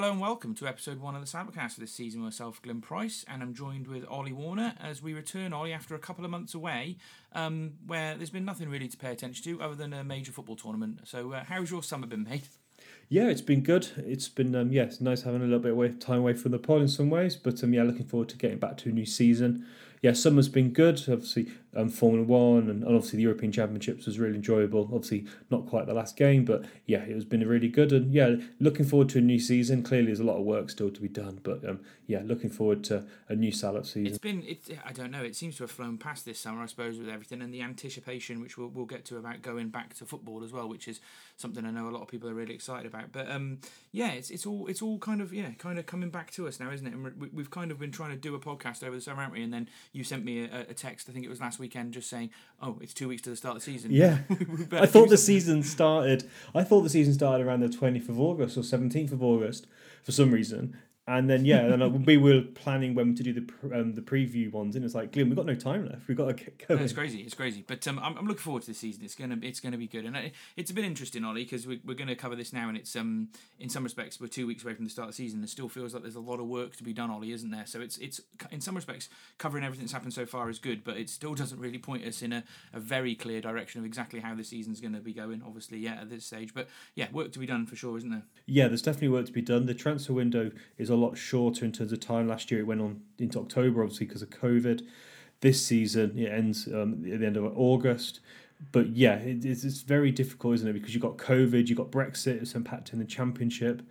hello, and welcome to episode one of the Sabacast for this season. Myself, Glenn Price, and I'm joined with Ollie Warner as we return, Ollie, after a couple of months away, um, where there's been nothing really to pay attention to other than a major football tournament. So, uh, how's your summer been, mate? Yeah, it's been good. It's been um, yeah, it's nice having a little bit of time away from the pod in some ways, but um, yeah, looking forward to getting back to a new season yeah, summer's been good. Obviously, um, Formula One and, and obviously the European Championships was really enjoyable. Obviously, not quite the last game, but yeah, it has been really good. And yeah, looking forward to a new season. Clearly, there's a lot of work still to be done, but um, yeah, looking forward to a new Salop season. It's been, I don't know, it seems to have flown past this summer, I suppose, with everything and the anticipation, which we'll, we'll get to about going back to football as well, which is something I know a lot of people are really excited about. But um, yeah, it's it's all it's all kind of yeah, kind of coming back to us now, isn't it? And we've kind of been trying to do a podcast over the summer, haven't we? And then you sent me a, a text, I think it was last weekend, just saying, "Oh, it's two weeks to the start of the season." Yeah, I thought the season started. I thought the season started around the twentieth of August or seventeenth of August for some reason, and then yeah, and we were planning when to do the um, the preview ones, and it's like, Glenn, we've got no time left. We've got to get going. No, it's crazy. It's crazy. But um, I'm, I'm looking forward to the season. It's gonna it's gonna be good, and it, it's a bit interesting, Ollie, because we, we're going to cover this now, and it's um in some respects we're two weeks away from the start of the season. It still feels like there's a lot of work to be done, Ollie, isn't there? So it's it's in some respects covering everything that's happened so far is good, but it still doesn't really point us in a, a very clear direction of exactly how the season's going to be going. Obviously, yeah, at this stage, but yeah, work to be done for sure, isn't there? Yeah, there's definitely work to be done. The transfer window is a lot shorter in terms of time. Last year it went on into October, obviously because of COVID. This season it ends um, at the end of August. But yeah, it, it's, it's very difficult, isn't it? Because you've got COVID, you've got Brexit, it's impacting the championship,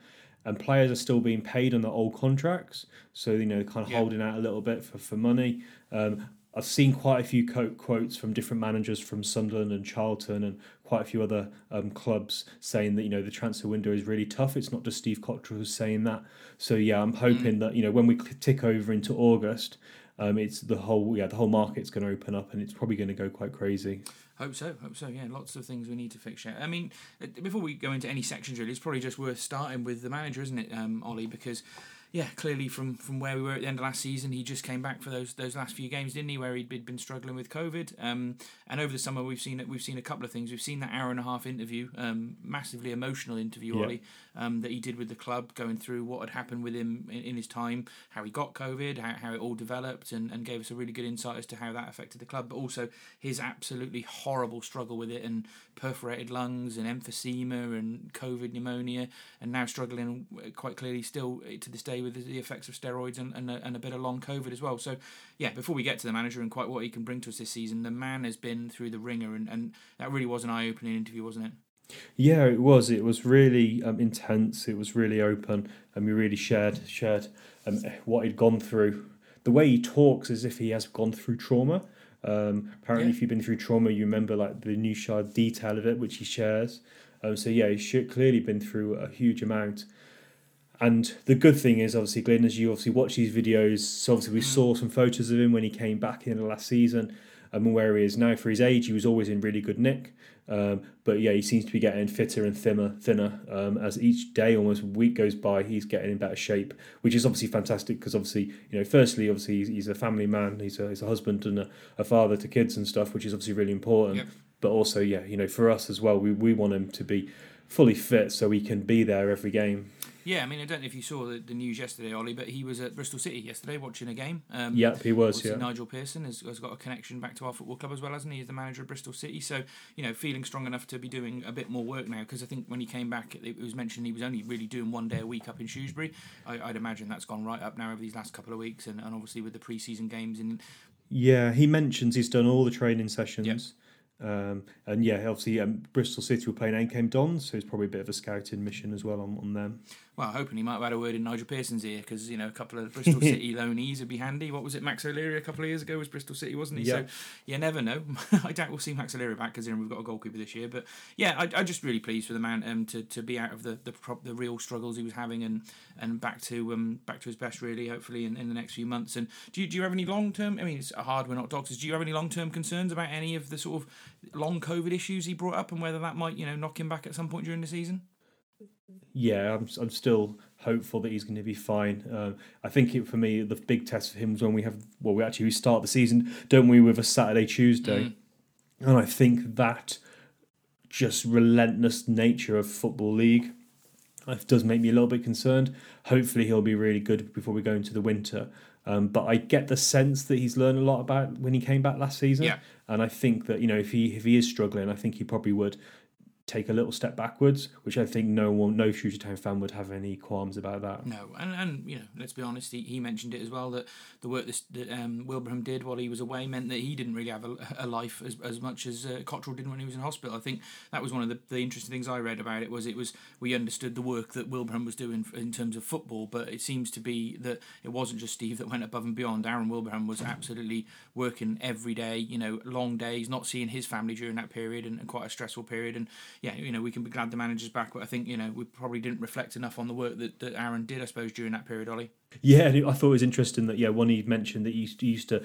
and players are still being paid on their old contracts. So, you know, kind of yeah. holding out a little bit for, for money. Um, I've seen quite a few quotes from different managers from Sunderland and Charlton and quite a few other um, clubs saying that you know the transfer window is really tough. It's not just Steve Cotterill who's saying that. So yeah, I'm hoping mm. that you know when we tick over into August, um, it's the whole yeah the whole market's going to open up and it's probably going to go quite crazy. Hope so, hope so. Yeah, lots of things we need to fix. I mean, uh, before we go into any sections, really, it's probably just worth starting with the manager, isn't it, um, Ollie? Because yeah, clearly from from where we were at the end of last season, he just came back for those those last few games, didn't he? Where he'd been struggling with COVID. Um, and over the summer, we've seen we've seen a couple of things. We've seen that hour and a half interview, um, massively emotional interview, yeah. Ollie, um, that he did with the club, going through what had happened with him in, in his time, how he got COVID, how, how it all developed, and, and gave us a really good insight as to how that affected the club, but also his absolutely horrible struggle with it and perforated lungs and emphysema and COVID pneumonia, and now struggling quite clearly still to this day with the effects of steroids and, and, a, and a bit of long COVID as well. So, yeah, before we get to the manager and quite what he can bring to us this season, the man has been through the ringer, and, and that really was an eye opening interview, wasn't it? Yeah, it was. It was really um, intense. It was really open, and we really shared shared um, what he'd gone through. The way he talks as if he has gone through trauma. Um, apparently, yeah. if you've been through trauma, you remember like the minutiae detail of it, which he shares. Um, so yeah, he's clearly been through a huge amount. And the good thing is, obviously, Glenn, as you obviously watch these videos, so obviously we mm. saw some photos of him when he came back in the last season, um, and where he is now for his age, he was always in really good nick. Um, but yeah, he seems to be getting fitter and thinner, thinner um, as each day, almost week goes by. He's getting in better shape, which is obviously fantastic because obviously, you know, firstly, obviously he's, he's a family man, he's a, he's a husband and a, a, father to kids and stuff, which is obviously really important. Yep. But also, yeah, you know, for us as well, we, we want him to be fully fit so he can be there every game. Yeah, I mean, I don't know if you saw the, the news yesterday, Ollie, but he was at Bristol City yesterday watching a game. Um, yep, he was. Yeah. Nigel Pearson has, has got a connection back to our football club as well, hasn't he? He's the manager of Bristol City, so you know, feeling strong enough to be doing a bit more work now. Because I think when he came back, it was mentioned he was only really doing one day a week up in Shrewsbury. I, would imagine that's gone right up now over these last couple of weeks, and, and obviously with the pre-season games in. Yeah, he mentions he's done all the training sessions. Yep um, and yeah, obviously um, Bristol City were playing MK Dons, so it's probably a bit of a scouting mission as well on, on them. Well, hoping he might have had a word in Nigel Pearson's ear because you know a couple of Bristol City loanees would be handy. What was it, Max O'Leary a couple of years ago was Bristol City, wasn't he? Yeah. So you never know. I doubt we'll see Max O'Leary back because we've got a goalkeeper this year. But yeah, I, am just really pleased for the man um, to, to be out of the the, prop, the real struggles he was having and and back to um back to his best really. Hopefully in, in the next few months. And do you, do you have any long term? I mean, it's hard. We're not doctors. Do you have any long term concerns about any of the sort of long COVID issues he brought up and whether that might you know knock him back at some point during the season? Yeah, I'm I'm still hopeful that he's going to be fine. Uh, I think it, for me, the big test for him was when we have, well, we actually start the season, don't we, with a Saturday Tuesday, mm. and I think that just relentless nature of football league. It does make me a little bit concerned. Hopefully, he'll be really good before we go into the winter. Um, but I get the sense that he's learned a lot about when he came back last season. Yeah. And I think that you know if he if he is struggling, I think he probably would take a little step backwards, which I think no one, no Shrewsbury Town fan would have any qualms about that. No, and and you know, let's be honest, he, he mentioned it as well that the work this, that um, Wilbraham did while he was away meant that he didn't really have a, a life as, as much as uh, Cotterill did when he was in hospital. I think that was one of the, the interesting things I read about it was it was we understood the work that Wilbraham was doing in terms of football, but it seems to be that it wasn't just Steve that went above and beyond. Aaron Wilbraham was absolutely working every day, you know, long days, not seeing his family during that period and, and quite a stressful period. And yeah, you know, we can be glad the manager's back, but I think you know we probably didn't reflect enough on the work that, that Aaron did, I suppose, during that period, Ollie. Yeah, I thought it was interesting that yeah, one he mentioned that he used, to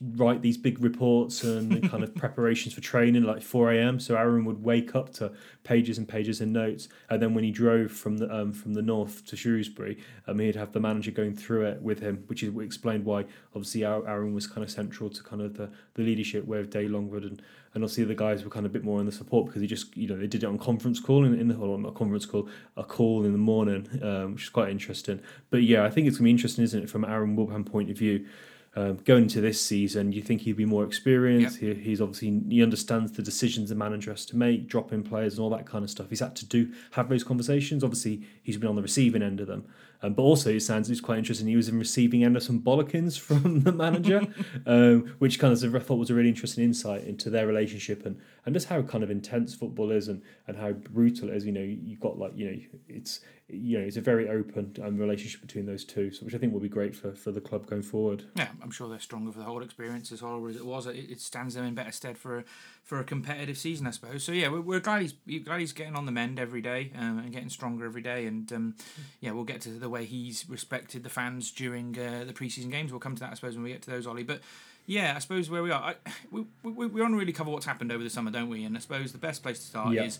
write these big reports and kind of preparations for training like 4 a.m. So Aaron would wake up to pages and pages and notes, and then when he drove from the um, from the north to Shrewsbury, um, he'd have the manager going through it with him, which is explained why obviously Aaron was kind of central to kind of the, the leadership with Day Longwood and and obviously the guys were kind of a bit more in the support because he just you know they did it on conference call in, in the or not conference call a call in the morning um, which is quite interesting but yeah I think it's gonna be interesting isn't it from Aaron Wilbraham point of view um, going into this season, you think he'd be more experienced. Yep. He, he's obviously he understands the decisions the manager has to make, dropping players and all that kind of stuff. He's had to do have those conversations. Obviously, he's been on the receiving end of them. Um, but also, it sounds it's quite interesting. He was in receiving end of some bollockins from the manager, um, which kind of I thought was a really interesting insight into their relationship and, and just how kind of intense football is and, and how brutal it is. You know, you've got like you know, it's you know, it's a very open um, relationship between those two, so which I think will be great for, for the club going forward. Yeah, I'm sure they're stronger for the whole experience. As horrible as it was, it, it stands them in better stead for a, for a competitive season, I suppose. So yeah, we're, we're glad he's glad he's getting on the mend every day um, and getting stronger every day. And um, yeah, we'll get to the way he's respected the fans during uh, the preseason games. We'll come to that, I suppose, when we get to those, Ollie. But yeah, I suppose where we are, I, we, we, we want to really cover what's happened over the summer, don't we? And I suppose the best place to start yeah. is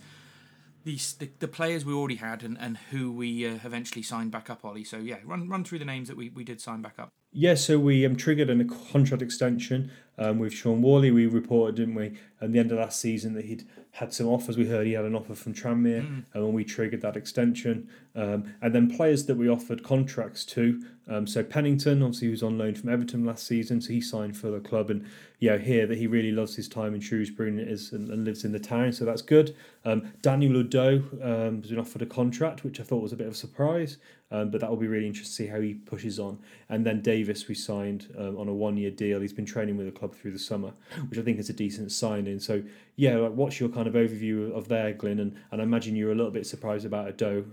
the, the, the players we already had and, and who we uh, eventually signed back up, Ollie. So yeah, run run through the names that we, we did sign back up. Yeah, so we um, triggered a contract extension um, with Shaun Whalley. We reported, didn't we, at the end of last season that he'd had some offers. We heard he had an offer from Tranmere, mm. and when we triggered that extension, um, and then players that we offered contracts to. Um, so Pennington, obviously, he was on loan from Everton last season, so he signed for the club, and yeah, here that he really loves his time in Shrewsbury and is and, and lives in the town, so that's good. Um, Daniel Udoh um, has been offered a contract, which I thought was a bit of a surprise, um, but that will be really interesting to see how he pushes on. And then Davis, we signed um, on a one-year deal. He's been training with the club through the summer, which I think is a decent signing. So yeah, like, what's your kind of overview of there, Glenn? And, and I imagine you're a little bit surprised about Udoh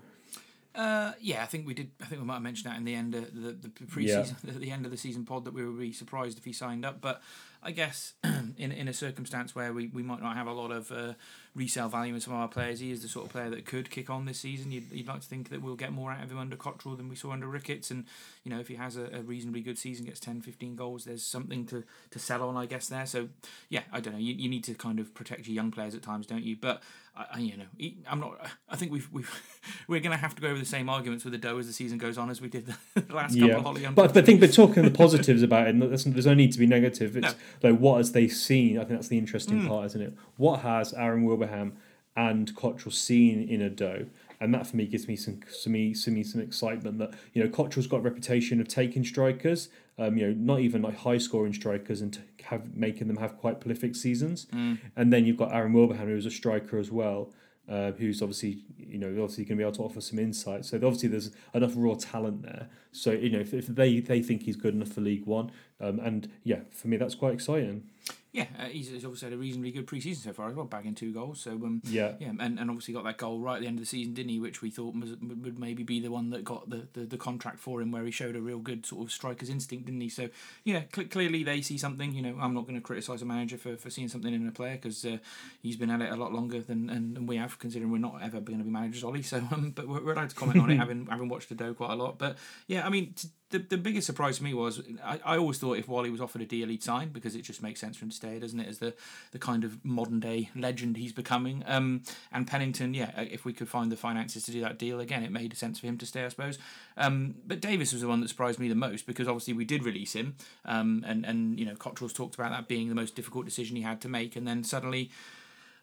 uh, yeah, I think we did. I think we might have mentioned that in the end of the the preseason, yeah. the end of the season pod that we would be surprised if he signed up. But I guess in in a circumstance where we, we might not have a lot of uh, resale value in some of our players, he is the sort of player that could kick on this season. You'd, you'd like to think that we'll get more out of him under Cotterill than we saw under Ricketts. And you know, if he has a, a, reasonably good season, gets 10, 15 goals, there's something to, to sell on, I guess there. So yeah, I don't know. You, you need to kind of protect your young players at times, don't you? But I, you know, I'm not. I think we've we've we're going to have to go over the same arguments with the dough as the season goes on as we did the last couple yeah. of Ollie. But I think we're talking the positives about it. There's no need to be negative. It's no. like what has they seen? I think that's the interesting mm. part, isn't it? What has Aaron Wilbraham and Cotterill seen in Udoh? and that for me gives me some some some, some excitement that you know Cotterill's got a reputation of taking strikers um, you know, not even like high scoring strikers and have making them have quite prolific seasons. Mm. And then you've got Aaron Wilbraham, who's a striker as well, uh, who's obviously you know obviously going to be able to offer some insight. So obviously there's enough raw talent there. So you know if, if they they think he's good enough for League One, um, and yeah, for me that's quite exciting. Yeah, uh, he's, he's, obviously had a reasonably good pre-season so far as well, bagging two goals. So um, yeah, yeah, and, and obviously got that goal right at the end of the season, didn't he? Which we thought was, would maybe be the one that got the, the, the, contract for him, where he showed a real good sort of striker's instinct, didn't he? So yeah, cl- clearly they see something. You know, I'm not going to criticise a manager for, for seeing something in a player because uh, he's been at it a lot longer than, and, and we have, considering we're not ever going to be managers, Ollie. So um, but we're, we're allowed to comment on it, having having watched the dough quite a lot. But yeah, I mean. T- the, the biggest surprise to me was I, I always thought if Whalley was offered a deal he'd sign because it just makes sense for him to stay, doesn't it? As the, the kind of modern day legend he's becoming. Um, and Pennington, yeah, uh, if we could find the finances to do that deal again, it made sense for him to stay, I suppose. Um, but Davis was the one that surprised me the most because obviously we did release him, um, and and you know Cotterill's talked about that being the most difficult decision he had to make, and then suddenly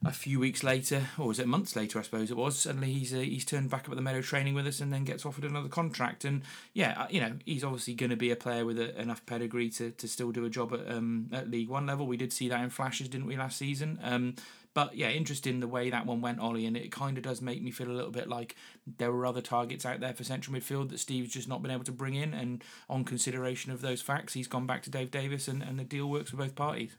a few weeks later, or was it months later? I suppose it was. Suddenly he's uh, he's turned back up at the Meadow training with us, and then gets offered another contract. And yeah, uh, you know he's obviously going to be a player with a, enough pedigree to, to still do a job at um, at League One level. We did see that in flashes, didn't we, last season? Um, but yeah, interesting the way that one went, Ollie, and it kind of does make me feel a little bit like there were other targets out there for central midfield that Steve's just not been able to bring in. And on consideration of those facts, he's gone back to Dave Davis, and, and the deal works for both parties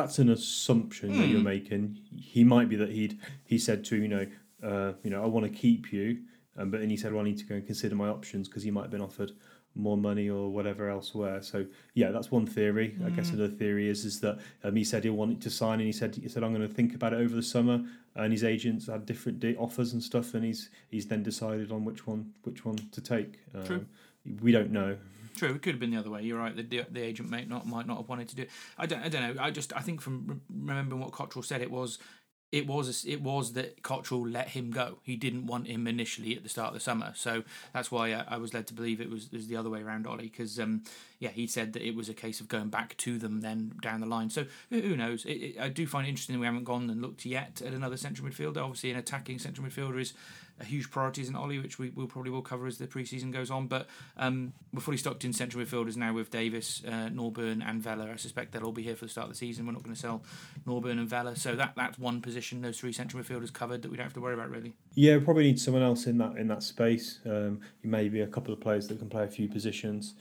that's an assumption mm. that you're hmm. making. He might be that he'd he said to you know uh, you know I want to keep you, um, but then he said well I need to go and consider my options because he might have been offered more money or whatever elsewhere. So yeah, that's one theory. Mm. I guess hmm. another theory is is that um, he said he wanted to sign and he said he said I'm going to think about it over the summer. And his agents had different offers and stuff, and he's he's then decided on which one which one to take. Um, True. We don't know. True, it could have been the other way. You're right. The, the agent might not might not have wanted to do. It. I don't. I don't know. I just. I think from remembering what Cotterill said, it was. It was it was that Cotterill let him go. He didn't want him initially at the start of the summer, so that's why I, I was led to believe it was, it was the other way around, Ollie. Because um, yeah, he said that it was a case of going back to them then down the line. So who knows? It, it, I do find it interesting we haven't gone and looked yet at another central midfielder. Obviously, an attacking central midfielder is huge priority in Ollie, which we will probably will cover as the preseason goes on. But um, we're fully stocked in central midfielders now with Davis, uh, Norburn, and Vela. I suspect they'll all be here for the start of the season. We're not going to sell Norburn and Vela, so that that's one position. Those three central midfielders covered that we don't have to worry about really. Yeah, we probably need someone else in that in that space. Um, maybe a couple of players that can play a few positions.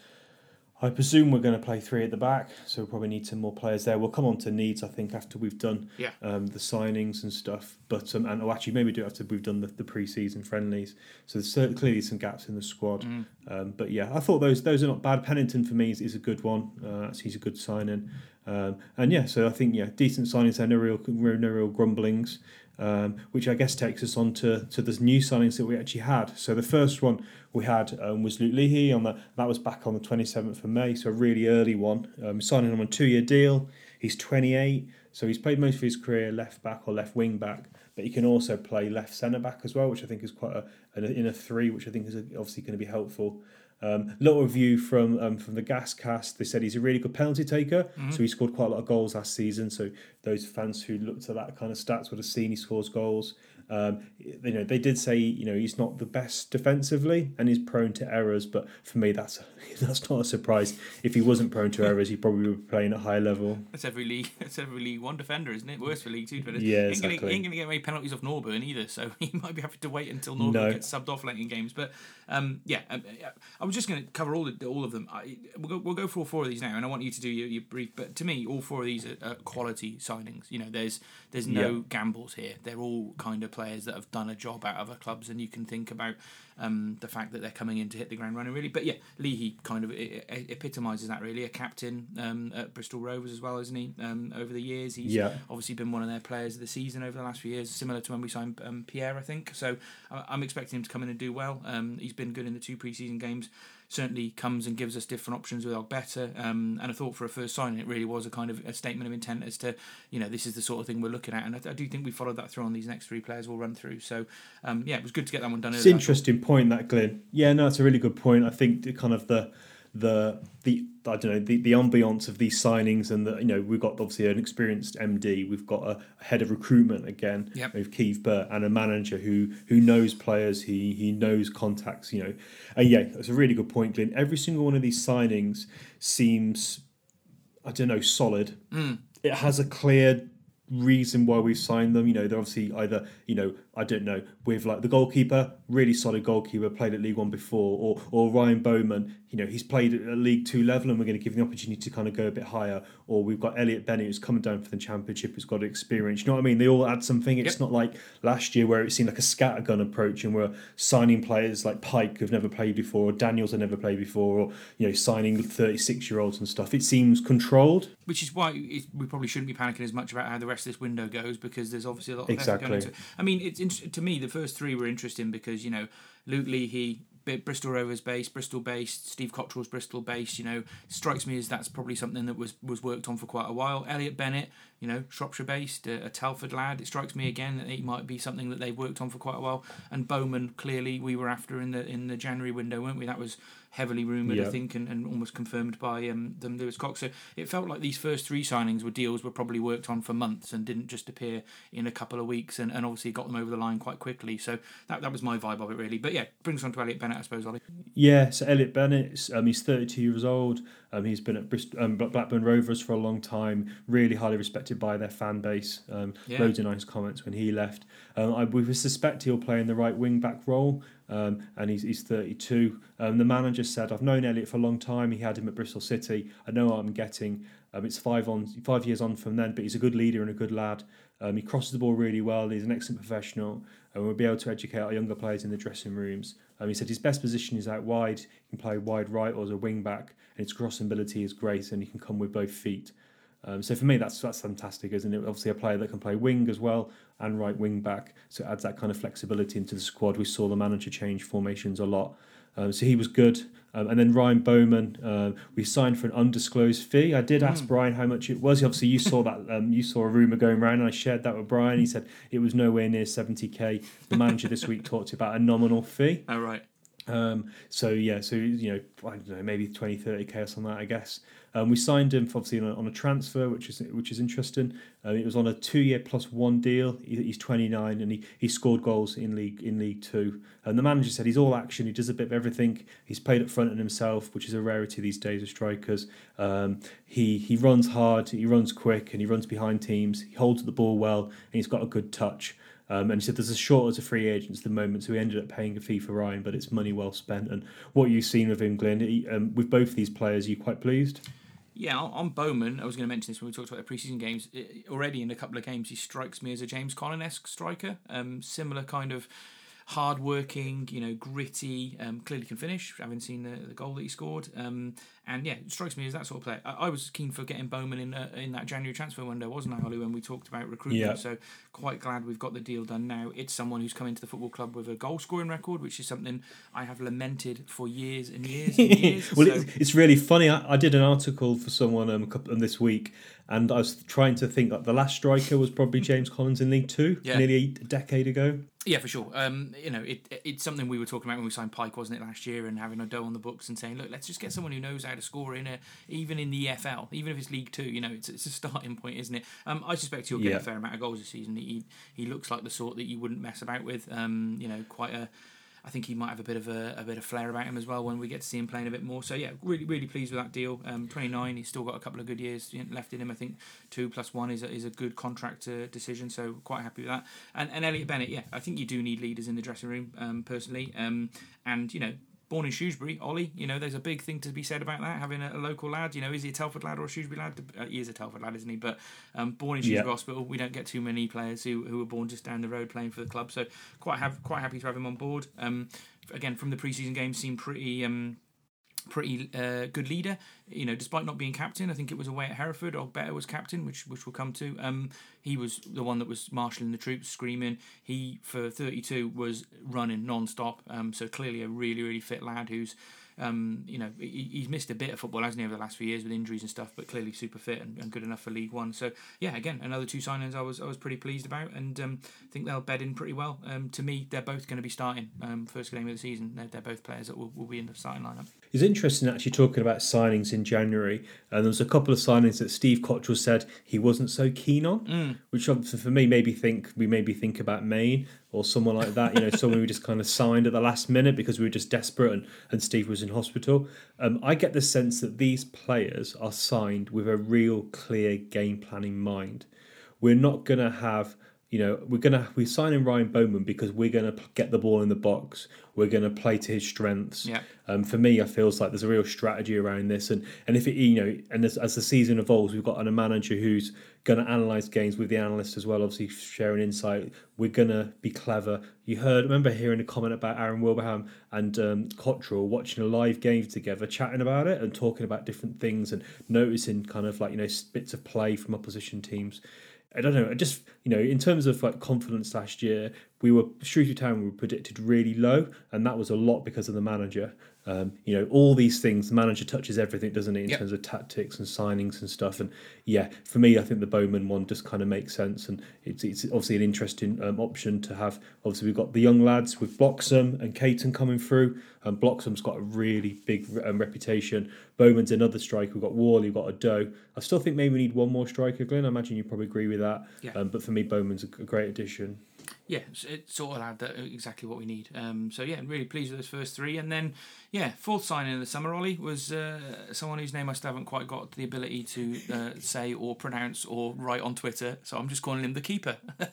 I presume we're going to play three at the back, so we'll probably need some more players there. We'll come on to needs, I think, after we've done yeah. um, the signings and stuff. But um, and oh, actually, maybe do it after we've done the, the pre-season friendlies. So there's clearly some gaps in the squad. Mm. Um, but yeah, I thought those those are not bad. Pennington for me is, is a good one. Uh, he's a good signing. Um, and yeah, so I think yeah, decent signings there. No real no real grumblings um, which I guess takes us on to, to the new signings that we actually had. So the first one we had um, was Luke Leahy on the that was back on the 27th of May, so a really early one. Um, signing on a two year deal. He's 28, so he's played most of his career left back or left wing back, but he can also play left centre back as well, which I think is quite a in a three, which I think is obviously going to be helpful. Um, little review from um, from the Gas Cast. They said he's a really good penalty taker. Mm-hmm. So he scored quite a lot of goals last season. So those fans who looked at that kind of stats would have seen he scores goals. Um, you know, they did say you know he's not the best defensively and he's prone to errors, but for me that's that's not a surprise. If he wasn't prone to errors, he probably would be playing at high level. That's every league. That's every league one defender, isn't it? Worse for League Two defenders. Yeah, exactly. He ain't going to get many penalties off Norburn either, so he might be having to wait until Norburn no. gets subbed off late in games. But um, yeah, um, I was just going to cover all the, all of them. I, we'll go we'll go for all four of these now, and I want you to do your, your brief. But to me, all four of these are, are quality signings. You know, there's there's no yeah. gambles here. They're all kind of players that have done a job out of other clubs, and you can think about um, the fact that they're coming in to hit the ground running really. But yeah, Leahy kind of epitomises that really. A captain um, at Bristol Rovers as well, isn't he? Um, over the years, he's yeah. obviously been one of their players of the season over the last few years, similar to when we signed um, Pierre, I think. So I'm expecting him to come in and do well. Um, he's been good in the two preseason games certainly comes and gives us different options with Ogbeta. Um, and I thought for a first signing, it really was a kind of a statement of intent as to, you know, this is the sort of thing we're looking at. And I, I do think we followed that through on these next three players we'll run through. So, um, yeah, it was good to get that one done. It's an interesting point, that, Glenn. Yeah, no, it's a really good point. I think the, kind of the the the I don't know the, the ambiance of these signings and the you know we've got obviously an experienced MD we've got a, head of recruitment again yep. with Keith Burt and a manager who who knows players he he knows contacts you know and yeah that's a really good point Glenn every single one of these signings seems I don't know solid mm. it has a clear reason why we've signed them. You know, they're obviously either, you know, I don't know, with like the goalkeeper, really solid goalkeeper, played at League One before, or or Ryan Bowman, you know, he's played at a League Two level and we're going to give him the opportunity to kind of go a bit higher. Or we've got Elliot Bennett who's coming down for the championship, who's got experience. You know what I mean? They all add something. It's yep. not like last year where it seemed like a scattergun approach and we're signing players like Pyke who've never played before, or Daniels have never played before, or you know, signing 36 year olds and stuff. It seems controlled. Which is why we probably shouldn't be panicking as much about how the rest of this window goes because there's obviously a lot of exactly. going into it. I mean, it's to me the first three were interesting because you know Luke Leahy Bristol Rovers based, Bristol based, Steve Cotterill's Bristol based. You know, strikes me as that's probably something that was was worked on for quite a while. Elliot Bennett, you know, Shropshire based, a, a Telford lad. It strikes me again that he might be something that they've worked on for quite a while. And Bowman, clearly, we were after in the in the January window, weren't we? That was heavily rumoured, I think, and, and almost confirmed by um, them Lewis Cox. So it felt like these first three signings were deals were probably worked on for months and didn't just appear in a couple of weeks, and, and obviously got them over the line quite quickly. So that that was my vibe of it really. But yeah, brings us on to Elliot Bennett, I suppose, Ollie. Yeah, so Elliot Bennett, um, he's 32 years old. Um, he's been at Brist- um, Blackburn Rovers for a long time, really highly respected by their fan base. Um, Yeah. Loads of nice comments when he left. Um, I we suspect he'll play in the right wing back role, um, and he's, he's 32. Um, the manager said, I've known Elliot for a long time. He had him at Bristol City. I know I'm getting. Um, it's five on five years on from then, but he's a good leader and a good lad. Um, he crosses the ball really well. He's an excellent professional, and we'll be able to educate our younger players in the dressing rooms. Um, he said his best position is out wide. He can play wide right or as a wing back, and his crossing ability is great, and he can come with both feet. Um, so for me, that's that's fantastic, isn't it? Obviously, a player that can play wing as well and right wing back, so it adds that kind of flexibility into the squad. We saw the manager change formations a lot, um, so he was good. Um, and then Ryan Bowman, um, we signed for an undisclosed fee. I did ask Mm. Brian how much it was. Obviously, you saw that. Um, you saw a rumor going around, and I shared that with Brian. He said it was nowhere near seventy k. The manager this week talked about a nominal fee. Oh right. Um, so yeah, so you know, I don't know, maybe 20, 30 k like that, I guess. Um, we signed him obviously on a, on a transfer, which is which is interesting. Um, it was on a two year plus one deal. He, he's twenty nine and he, he scored goals in league in League Two. And the manager said he's all action. He does a bit of everything. He's played up front and himself, which is a rarity these days of strikers. Um, he he runs hard, he runs quick, and he runs behind teams. He holds the ball well, and he's got a good touch. Um, and he said there's a shortage of free agents at the moment, so we ended up paying a fee for Ryan, but it's money well spent. And what you've seen with him, Glenn, he, um, with both these players, are you quite pleased? Yeah, on Bowman, I was going to mention this when we talked about the preseason games. i- Already in a couple of games, he strikes me as a James Connon esque striker. Um, similar kind of hard working, you know, gritty. Um, clearly can finish, having seen the, the goal that he scored. Um, and yeah, it strikes me as that sort of player. I, I was keen for getting Bowman in uh, in that January transfer window, wasn't I, Ollie, when we talked about recruitment? Yeah. So quite glad we've got the deal done now. It's someone who's come into the football club with a goal scoring record, which is something I have lamented for years and years and years. well, So- it's, it's really funny. I, I did an article for someone um, a couple, um, this week, and I was trying to think that the last striker was probably James Collins in League Two, Yeah. nearly a decade ago. Yeah, for sure. Um, you know, it, it's something we were talking about when we signed Pyke, wasn't it, last year, and having a dough on the books and saying, look, let's just get someone who knows how to score in a, even in the EFL, even if it's League Two. You know, it's, it's a starting point, isn't it? Um, I suspect he'll get Yeah. a fair amount of goals this season. He he looks like the sort that you wouldn't mess about with. Um, you know, quite a. I think he might have a bit of a, a bit of flair about him as well when we get to see him playing a bit more. So yeah, really really pleased with that deal. Um, 29, he's still got a couple of good years left in him. I think two plus one is a, is a good contract uh, decision. So quite happy with that. And and Elliot Bennett, yeah, I think you do need leaders in the dressing room um, personally. Um, and you know. Born in Shrewsbury, Ollie. You know, there's a big thing to be said about that. Having a, a local lad. You know, is he a Telford lad or a Shrewsbury lad? Uh, he is a Telford lad, isn't he? But um, born in Yeah. Shrewsbury Hospital, we don't get too many players who, who were born just down the road playing for the club. So quite have quite happy to have him on board. Um, again, from the preseason games, seemed pretty um, pretty uh, good leader. You know, despite not being captain, I think it was away at Hereford. Ogbeta was captain, which which we'll come to. Um, he was the one that was marshalling the troops, screaming. He for thirty two was running non-stop. Um, so clearly a really really fit lad who's. Um, you know, he, he's missed a bit of football, hasn't he, over the last few years with injuries and stuff, but clearly super fit and, and good enough for League One. So yeah, again, another two signings I was I was pretty pleased about, and um, I think they'll bed in pretty well. Um, to me, they're both going to be starting um, first game of the season. They're, they're both players that will, will be in the starting lineup. It's interesting actually talking about signings in January. And there was a couple of signings that Steve Cotterill said he wasn't so keen on, Mm. which obviously for me maybe think we maybe think about Maine or someone like that. You know, someone we just kind of signed at the last minute because we were just desperate and, and Steve was in hospital. Um, I get the sense that these players are signed with a real clear game plan in mind. We're not going to have you know, we're gonna we're signing Ryan Bowman because we're gonna get the ball in the box. We're gonna play to his strengths. Yeah. Um, for me, I feels like there's a real strategy around this, and and if it you know, and as, as the season evolves, we've got a manager who's gonna analyze games with the analysts as well, obviously sharing insight. We're gonna be clever. You heard, remember hearing a comment about Aaron Wilbraham and um, Cotterill watching a live game together, chatting about it and talking about different things and noticing kind of like you know bits of play from opposition teams. I don't know. I just you know, in terms of like confidence last year, we were Shrewsbury Town we were predicted really low, and that was a lot because of the manager. Um, you know, all these things. The manager touches everything, doesn't he, in Yep. terms of tactics and signings and stuff. And yeah, for me, I think the Bowman one just kind of makes sense, and it's it's obviously an interesting um, option to have. Obviously, we've got the young lads with Bloxham and Caton coming through. And Bloxham's got a really big um, reputation. Bowman's another striker. We've got Whalley, we've got a Doe. I still think maybe we need one more striker, Glenn. I imagine you probably agree with that. Yeah. Um, but for me, Bowman's a great addition. Yeah, it sort of had that exactly what we need. Um, so yeah, I'm really pleased with those first three, and then yeah, fourth signing of the summer, Ollie was uh, someone whose name I still haven't quite got the ability to uh, say or pronounce or write on Twitter. So I'm just calling him the keeper.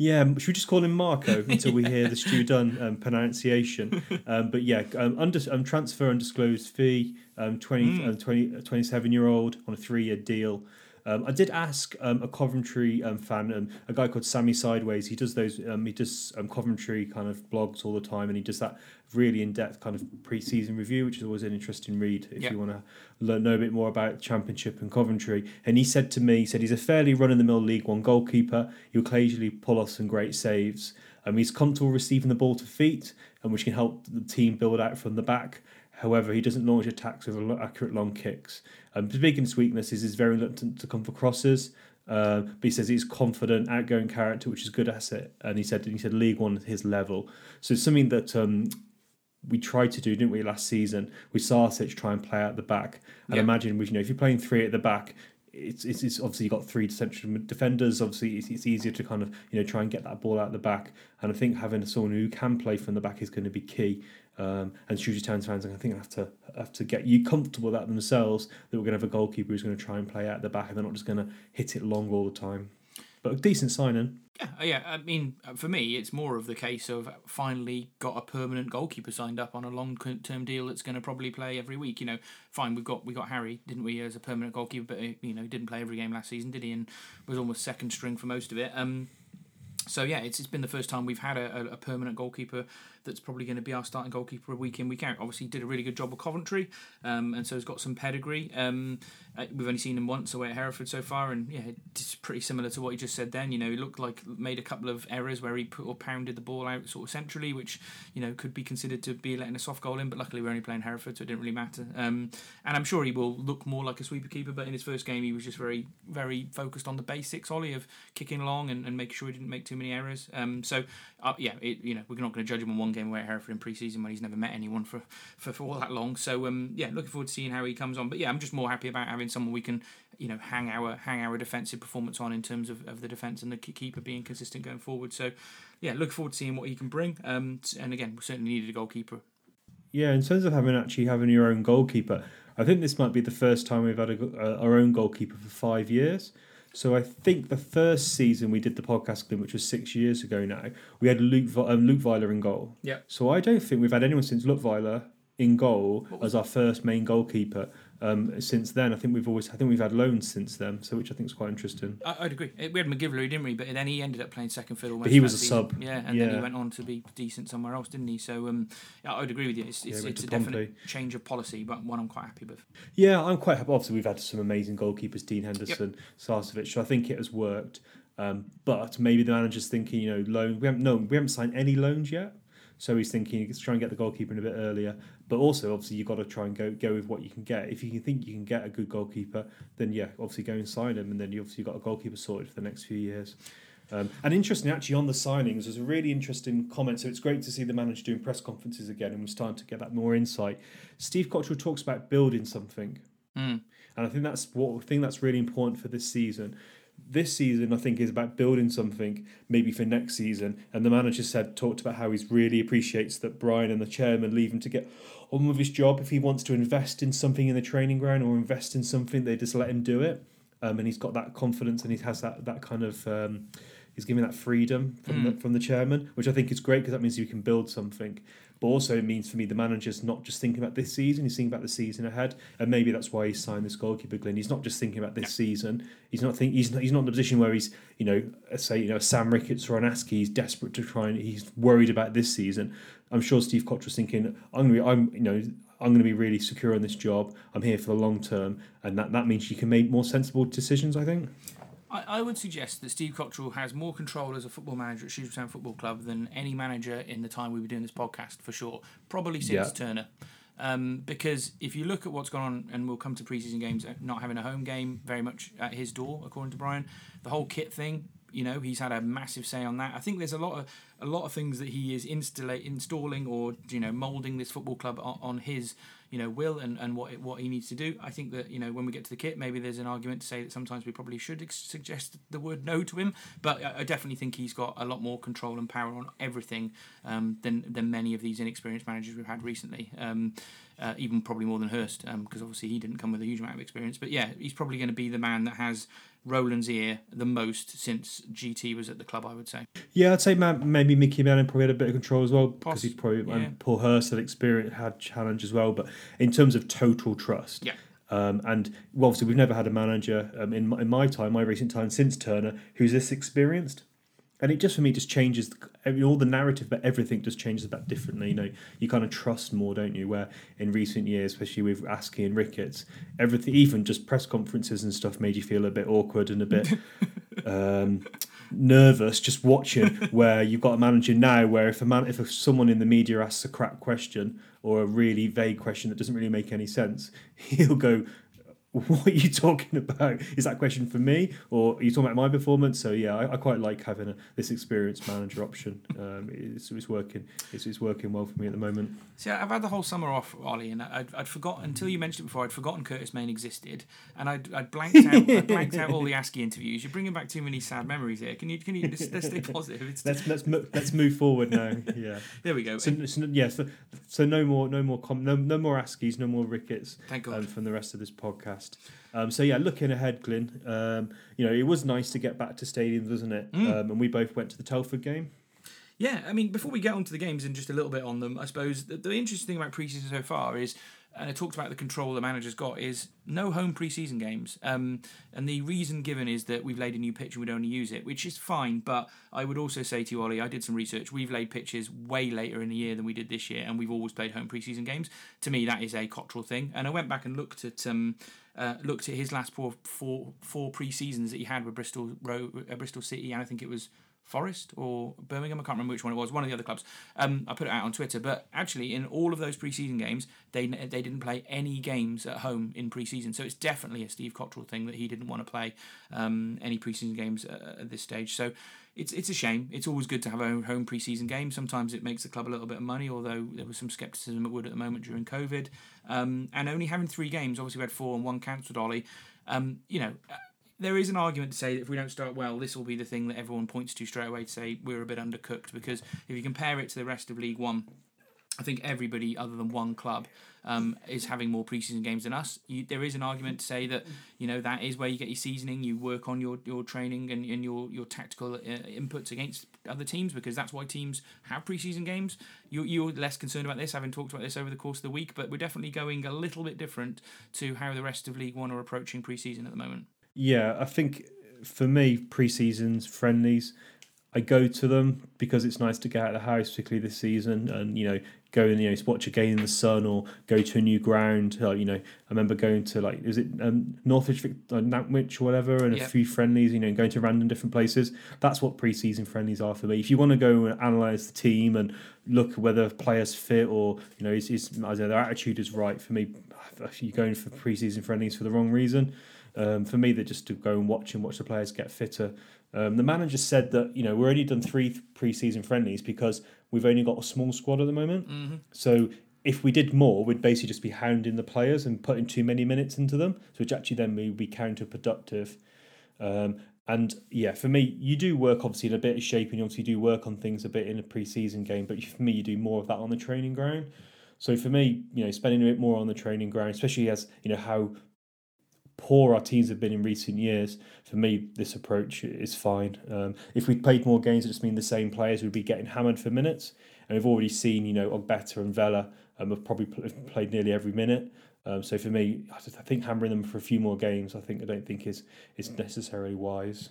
Yeah, should we just call him Marko until we hear the Stu Dunn um, pronunciation? Um, but yeah, um, under, um, transfer undisclosed fee, um, 20, um, 20, 27 year old on a three year deal. Um, I did ask um, a Coventry um, fan, um, a guy called Sammy Sideways. He does those. Um, he does um, Coventry kind of blogs all the time, and he does that really in depth kind of pre season review, which is always an interesting read if Yeah. you want to learn know a bit more about Championship and Coventry. And he said to me, he said he's a fairly run-in-the-mill League One goalkeeper. He'll occasionally pull off some great saves. Um, he's comfortable receiving the ball to feet, and which can help the team build out from the back. However, he doesn't launch attacks with accurate long kicks. Um, his biggest weakness is he's very reluctant to come for crosses. Uh, but he says he's confident, outgoing character, which is a good asset. And he said he said League One is his level. So it's something that um, we tried to do, didn't we, last season? We saw Sarkic try and play out the back. And Yeah. imagine, we, you know, if you're playing three at the back, it's, it's, it's obviously you've got three central defenders. Obviously, it's, it's easier to kind of you know try and get that ball out the back. And I think having someone who can play from the back is going to be key. Um, and Shrewsbury Town's fans, I think, have to have to get you comfortable that themselves. That we're going to have a goalkeeper who's going to try and play out the back, and they're not just going to hit it long all the time. But a decent signing. Yeah, uh, yeah. I mean, for me, it's more of the case of finally got a permanent goalkeeper signed up on a long-term deal that's going to probably play every week. You know, fine, we've got we got Harry, didn't we, as a permanent goalkeeper? But uh, you know, he didn't play every game last season, did he? And was almost second string for most of it. Um, so yeah, it's, it's been the first time we've had a, a permanent goalkeeper that's probably going to be our starting goalkeeper week in week out. Obviously, he did a really good job with Coventry, um, and so he's got some pedigree. Um, uh, we've only seen him once away at Hereford so far, and yeah, it's pretty similar to what he just said. Then you know, he looked like made a couple of errors where he put or pounded the ball out sort of centrally, which you know could be considered to be letting a soft goal in. But luckily, we're only playing Hereford, so it didn't really matter. Um, and I'm sure he will look more like a sweeper keeper. But in his first game, he was just very very focused on the basics, Ollie, of kicking along and, and making sure he didn't make too many errors. Um, so uh, yeah, it, you know, we're not going to judge him on one game away at Hereford in pre-season when he's never met anyone for, for, for all that long. So um, yeah, looking forward to seeing how he comes on. But yeah, I'm just more happy about having someone we can you know hang our hang our defensive performance on in terms of, of the defence and the keeper being consistent going forward. So yeah, looking forward to seeing what he can bring. Um, and again, we certainly needed a goalkeeper. Yeah, in terms of having actually having your own goalkeeper, I think this might be the first time we've had a, uh, our own goalkeeper for five years. So I think the first season we did the podcast clip, which was six years ago now, we had Luke um, Leutwiler in goal. Yeah. So I don't think we've had anyone since Leutwiler in goal as our first main goalkeeper. Um, since then, I think we've always I think we've had loans since then, so which I think is quite interesting. I, I'd agree. We had McGivlery, didn't we? But then he ended up playing second fiddle. most he was a season. sub. Yeah, and then he went on to be decent somewhere else, didn't he? So um, yeah, I'd agree with you. It's, Yeah, it's, went it's a to definite change of policy, but one I'm quite happy with. Yeah, I'm quite happy. Obviously, we've had some amazing goalkeepers, Dean Henderson, Sarcevic. So I think it has worked. Um, but maybe the manager's thinking, you know, loan. We haven't no, we haven't signed any loans yet. So he's thinking, let's try and get the goalkeeper in a bit earlier. But also, obviously, you've got to try and go go with what you can get. If you can think you can get a good goalkeeper, then yeah, obviously go and sign him, and then you obviously got a goalkeeper sorted for the next few years. Um, and interesting, actually, on the signings, there's a really interesting comment. So it's great to see the manager doing press conferences again, and we're starting to get that more insight. Steve Cotterill talks about building something. Mm. And I think that's what I think that's really important for this season. This season, I think, is about building something maybe for next season. And the manager said talked about how he really appreciates that Brian and the chairman leave him to get on with his job. If he wants to invest in something in the training ground or invest in something, they just let him do it. Um, and he's got that confidence and he has that that kind of um, he's giving that freedom from the, hmm. from the chairman, which I think is great because that means you can build something. But also it means for me the manager's not just thinking about this season; he's thinking about the season ahead, and maybe that's why he signed this goalkeeper, Glenn. He's not just thinking about this season. He's not think he's not, he's not in a position where he's you know say you know Sam Ricketts or an Askey. He's desperate to try and he's worried about this season. I'm sure Steve Cotterill's thinking I'm gonna be I'm you know. I'm going to be really secure in this job. I'm here for the long term, and that, that means you can make more sensible decisions. I think. I, I would suggest that Steve Cotterill has more control as a football manager at Shrewsbury Town Football Club than any manager in the time we were doing this podcast, for sure. Probably since Yeah. Turner. Um, because if you look at what's gone on, and we'll come to preseason games, uh, not having a home game very much at his door, according to Brian, the whole kit thing, you know, he's had a massive say on that. I think there's a lot of a lot of things that he is installa- installing or you know molding this football club on, on his you know will and, and what it, what he needs to do. I think that you know when we get to the kit, maybe there's an argument to say that sometimes we probably should ex- suggest the word no to him. But I, I definitely think he's got a lot more control and power on everything um, than than many of these inexperienced managers we've had recently. Um, uh, even probably more than Hurst, because obviously he didn't come with a huge amount of experience. But yeah, he's probably going to be the man that has Roland's ear the most since GT was at the club. I would say. Yeah, I'd say ma- maybe Mickey Manning probably had a bit of control as well because he's probably yeah. and Paul Hurst had experience had challenge as well. But in terms of total trust, Yeah. Um, and well, obviously, we've never had a manager um, in my, in my time, my recent time since Turner, who's this experienced. And it just for me just changes I mean, all the narrative, but everything just changes that differently. You know, you kind of trust more, don't you? Where in recent years, especially with Askey and Ricketts, everything, even just press conferences and stuff, made you feel a bit awkward and a bit um, nervous just watching. Where you've got a manager now, where if a man, if someone in the media asks a crap question or a really vague question that doesn't really make any sense, he'll go. What are you talking about? Is that question for me, or are you talking about my performance? So yeah, I, I quite like having a, this experienced manager option. Um, it's, it's working. It's, it's working well for me at the moment. See, I've had the whole summer off, Ollie, and I'd, I'd forgotten until you mentioned it before. I'd forgotten Curtis Main existed, and I'd, I'd blanked out. I'd blanked out all the Askey interviews. You're bringing back too many sad memories here. Can you? Can you? Let's, let's stay positive. It's, Let's let's mo- let's move forward now. Yeah. there we go. So, so yeah, so, so no more no more com- no no more Askies, no more Ricketts. Thank God. um, from the rest of this podcast. Um, so yeah, looking ahead, Glenn. Um, you know, it was nice to get back to stadiums, wasn't it? Mm. Um, and we both went to the Telford game. Yeah, I mean, before we get on to the games and just a little bit on them, I suppose the, the interesting thing about preseason so far is, and I talked about the control the manager's got, is no home preseason games. Um, and the reason given is that we've laid a new pitch and we'd only use it, which is fine. But I would also say to you, Ollie, I did some research. We've laid pitches way later in the year than we did this year, and we've always played home preseason games. To me, that is a Cotterill thing. And I went back and looked at. Um, uh, looked at his last four four four pre seasons that he had with Bristol uh, Bristol City, and I think it was Forest or Birmingham. I can't remember which one it was. One of the other clubs. Um, I put it out on Twitter. But actually, in all of those preseason games, they they didn't play any games at home in preseason. So it's definitely a Steve Cotterill thing that he didn't want to play um, any preseason games uh, at this stage. So. It's, it's a shame. It's always good to have a home preseason game. Sometimes it makes the club a little bit of money, although there was some scepticism it would at the moment during COVID. Um, and only having three games, obviously we had four and one cancelled, Ollie. Um, you know, there is an argument to say that if we don't start well, this will be the thing that everyone points to straight away to say we're a bit undercooked. Because if you compare it to the rest of League One, I think everybody other than one club um, is having more preseason games than us. You, there is an argument to say that you know that is where you get your seasoning. You work on your, your training and, and your your tactical uh, inputs against other teams because that's why teams have preseason games. You you're less concerned about this, having talked about this over the course of the week, but we're definitely going a little bit different to how the rest of League One are approaching preseason at the moment. Yeah, I think for me, pre-seasons, friendlies, I go to them because it's nice to get out of the house, particularly this season, and you know, go and you know watch a game in the sun or go to a new ground. Like, you know, I remember going to like is it um, Northwich, uh, Nantwich, or whatever, and Yeah. a few friendlies. You know, going to random different places. That's what pre-season friendlies are for me. If you want to go and analyze the team and look whether players fit or you know, is, is I know, their attitude is right for me. You're going for pre-season friendlies for the wrong reason, um, for me, they're just to go and watch and watch the players get fitter. Um, the manager said that you know we're only done three pre-season friendlies because we've only got a small squad at the moment. Mm-hmm. So if we did more, we'd basically just be hounding the players and putting too many minutes into them, so which actually then would be counterproductive. Um, and yeah, for me, you do work obviously in a bit of shape, and you obviously do work on things a bit in a pre-season game. But for me, you do more of that on the training ground. So for me, you know, spending a bit more on the training ground, especially as you know how poor our teams have been in recent years. For me, this approach is fine. Um, if we played more games, it just mean the same players would be getting hammered for minutes. And we've already seen, you know, Ogbeta and Vela um, have probably pl- played nearly every minute. Um, so for me, I think hammering them for a few more games, I think I don't think is is necessarily wise.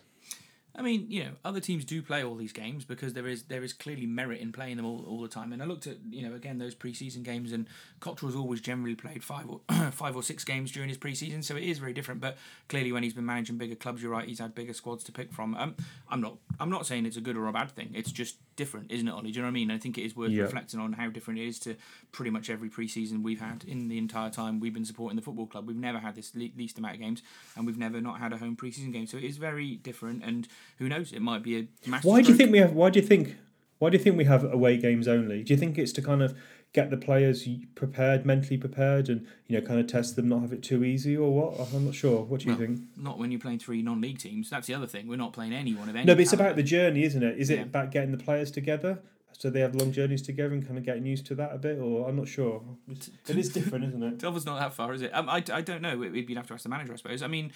I mean, you know, other teams do play all these games because there is there is clearly merit in playing them all, all the time. And I looked at you know again those preseason games, and Cotterill's always generally played five or five or six games during his preseason, so it is very different. But clearly, when he's been managing bigger clubs, you're right, he's had bigger squads to pick from. Um, I'm not I'm not saying it's a good or a bad thing. It's just different, isn't it, Ollie? Do you know what I mean? I think it is worth Yeah. reflecting on how different it is to pretty much every preseason we've had in the entire time we've been supporting the football club. We've never had this le- least amount of games, and we've never not had a home preseason game. So it is very different. And who knows? It might be a massive. Why do you think we have? Why do you think? Why do you think we have away games only? Do you think it's to kind of get the players prepared, mentally prepared, and you know, kind of test them, not have it too easy, or what? I'm not sure. What do you Well, think? Not when you're playing three non-league teams. That's the other thing. We're not playing anyone of any. No, but it's about the journey, isn't it? Is it Yeah. about getting the players together so they have long journeys together and kind of getting used to that a bit, or I'm not sure. It's, different, isn't it? Delver's not that far, is it? Um, I, I don't know. It- You'd have to ask the manager, I suppose. I mean,